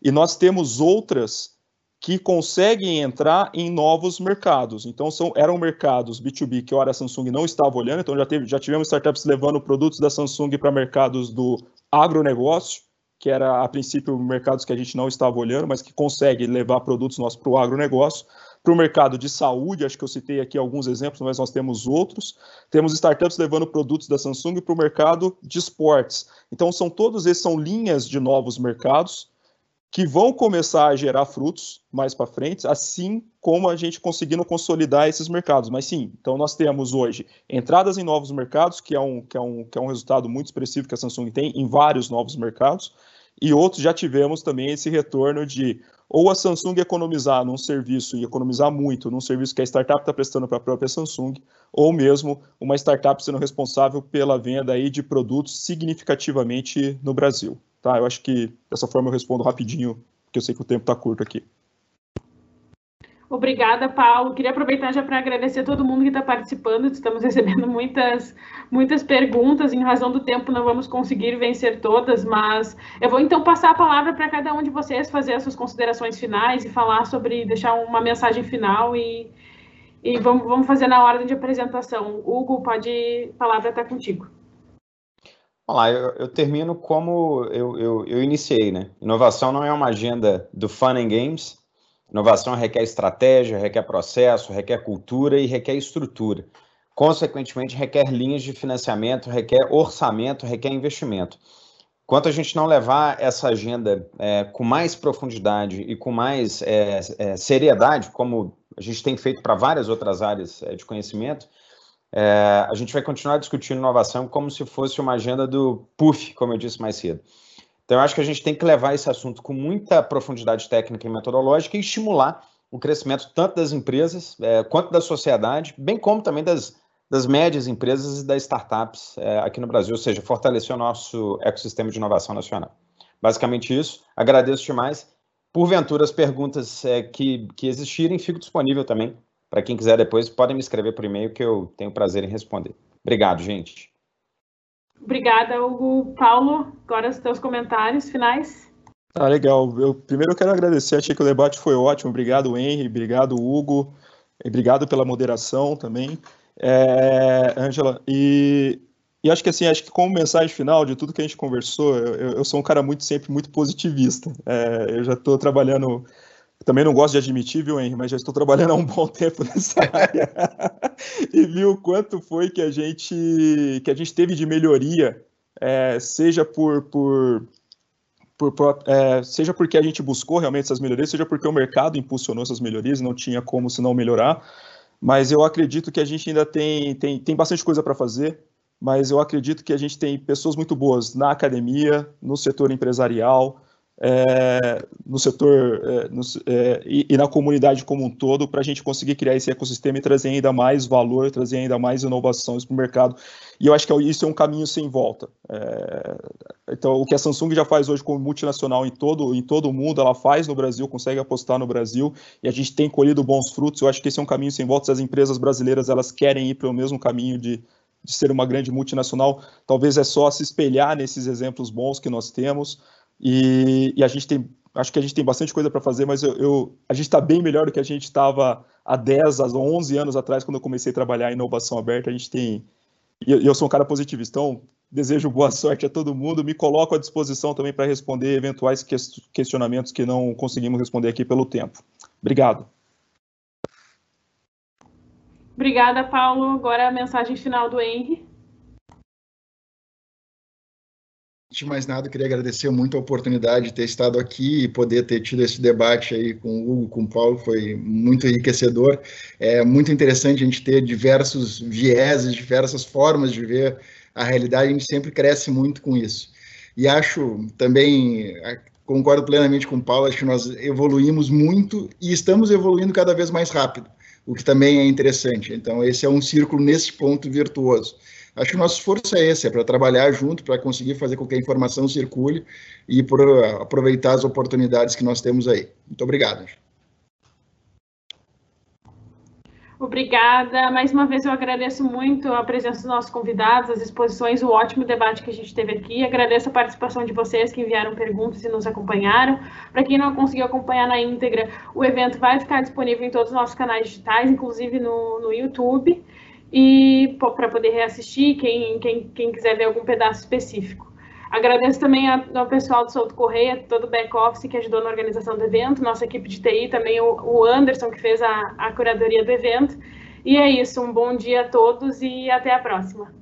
E nós temos outras que conseguem entrar em novos mercados. Então, são, eram mercados B2B que, ora, a Samsung não estava olhando, então já, teve, já tivemos startups levando produtos da Samsung para mercados do agronegócio, que era, a princípio, mercados que a gente não estava olhando, mas que consegue levar produtos nossos para o agronegócio. Para o mercado de saúde, acho que eu citei aqui alguns exemplos, mas nós temos outros. Temos startups levando produtos da Samsung para o mercado de esportes. Então, são todos esses são linhas de novos mercados, que vão começar a gerar frutos mais para frente, assim como a gente conseguindo consolidar esses mercados. Mas sim, então nós temos hoje entradas em novos mercados, que é um, que é um, que é um resultado muito expressivo que a Samsung tem em vários novos mercados, e outros já tivemos também esse retorno de ou a Samsung economizar num serviço e economizar muito num serviço que a startup está prestando para a própria Samsung, ou mesmo uma startup sendo responsável pela venda aí de produtos significativamente no Brasil. Tá? Eu acho que dessa forma eu respondo rapidinho, porque eu sei que o tempo está curto aqui. Obrigada, Paulo. Queria aproveitar já para agradecer a todo mundo que está participando. Estamos recebendo muitas, muitas perguntas. Em razão do tempo, não vamos conseguir vencer todas, mas eu vou então passar a palavra para cada um de vocês fazer as suas considerações finais e falar sobre, deixar uma mensagem final e, e vamos, vamos fazer na ordem de apresentação. Hugo, pode, a palavra está contigo. Vamos lá, eu, eu termino como eu, eu, eu, iniciei, né? Inovação não é uma agenda do fun and games. Inovação requer estratégia, requer processo, requer cultura e requer estrutura. Consequentemente, requer linhas de financiamento, requer orçamento, requer investimento. Enquanto a gente não levar essa agenda é, com mais profundidade e com mais é, é, seriedade, como a gente tem feito para várias outras áreas é, de conhecimento, é, a gente vai continuar discutindo inovação como se fosse uma agenda do PUF, como eu disse mais cedo. Então, eu acho que a gente tem que levar esse assunto com muita profundidade técnica e metodológica e estimular o crescimento tanto das empresas é, quanto da sociedade, bem como também das, das médias empresas e das startups é, aqui no Brasil, ou seja, fortalecer o nosso ecossistema de inovação nacional. Basicamente isso. Agradeço demais. Porventura, as perguntas é, que, que existirem, fico disponível também para quem quiser depois, podem me escrever por e-mail que eu tenho prazer em responder. Obrigado, gente. Obrigada, Hugo. Paulo, agora os teus comentários finais. Ah, legal. Eu, primeiro eu quero agradecer, achei que o debate foi ótimo. Obrigado, Henry, obrigado, Hugo, obrigado pela moderação também. É, Angela, e, e acho que assim, acho que como mensagem final de tudo que a gente conversou, eu, eu sou um cara muito sempre muito positivista. É, eu já estou trabalhando também não gosto de admitir, viu, Henry, mas já estou trabalhando há um bom tempo nessa área e vi o quanto foi que a gente que a gente teve de melhoria, é, seja por, por, por, por é, seja porque a gente buscou realmente essas melhorias, seja porque o mercado impulsionou essas melhorias, não tinha como se não melhorar. Mas eu acredito que a gente ainda tem, tem, tem bastante coisa para fazer, mas eu acredito que a gente tem pessoas muito boas na academia, no setor empresarial, é, no setor é, no, é, e, e, na comunidade como um todo para a gente conseguir criar esse ecossistema e trazer ainda mais valor, trazer ainda mais inovações para o mercado. E eu acho que isso é um caminho sem volta. É, então, o que a Samsung já faz hoje como multinacional em todo, em todo o mundo, ela faz no Brasil, consegue apostar no Brasil e a gente tem colhido bons frutos. Eu acho que esse é um caminho sem volta. Se as empresas brasileiras elas querem ir para o mesmo caminho de, de ser uma grande multinacional, talvez é só se espelhar nesses exemplos bons que nós temos. E, e, a gente tem, acho que a gente tem bastante coisa para fazer, mas eu, eu a gente está bem melhor do que a gente estava há 10, há 11 anos atrás, quando eu comecei a trabalhar em inovação aberta. A gente tem, e eu, eu sou um cara positivista, então desejo boa sorte a todo mundo, me coloco à disposição também para responder eventuais questionamentos que não conseguimos responder aqui pelo tempo. Obrigado. Obrigada, Paulo. Agora a mensagem final do Henry. De mais nada, queria agradecer muito a oportunidade de ter estado aqui e poder ter tido esse debate aí com o Hugo, com o Paulo, foi muito enriquecedor. É muito interessante a gente ter diversos vieses, diversas formas de ver a realidade, a gente sempre cresce muito com isso. E acho também, concordo plenamente com o Paulo, acho que nós evoluímos muito e estamos evoluindo cada vez mais rápido, o que também é interessante. Então, esse é um círculo nesse ponto virtuoso. Acho que o nosso esforço é esse, é para trabalhar junto, para conseguir fazer com que a informação circule e por aproveitar as oportunidades que nós temos aí. Muito obrigado. Obrigada. Mais uma vez eu agradeço muito a presença dos nossos convidados, as exposições, o ótimo debate que a gente teve aqui. Agradeço a participação de vocês que enviaram perguntas e nos acompanharam. Para quem não conseguiu acompanhar na íntegra, o evento vai ficar disponível em todos os nossos canais digitais, inclusive no, no YouTube e para poder reassistir, quem, quem, quem quiser ver algum pedaço específico. Agradeço também ao pessoal do Souto Correia, todo o back-office que ajudou na organização do evento, nossa equipe de TI, também o, o Anderson, que fez a, a curadoria do evento. E é isso, um bom dia a todos e até a próxima.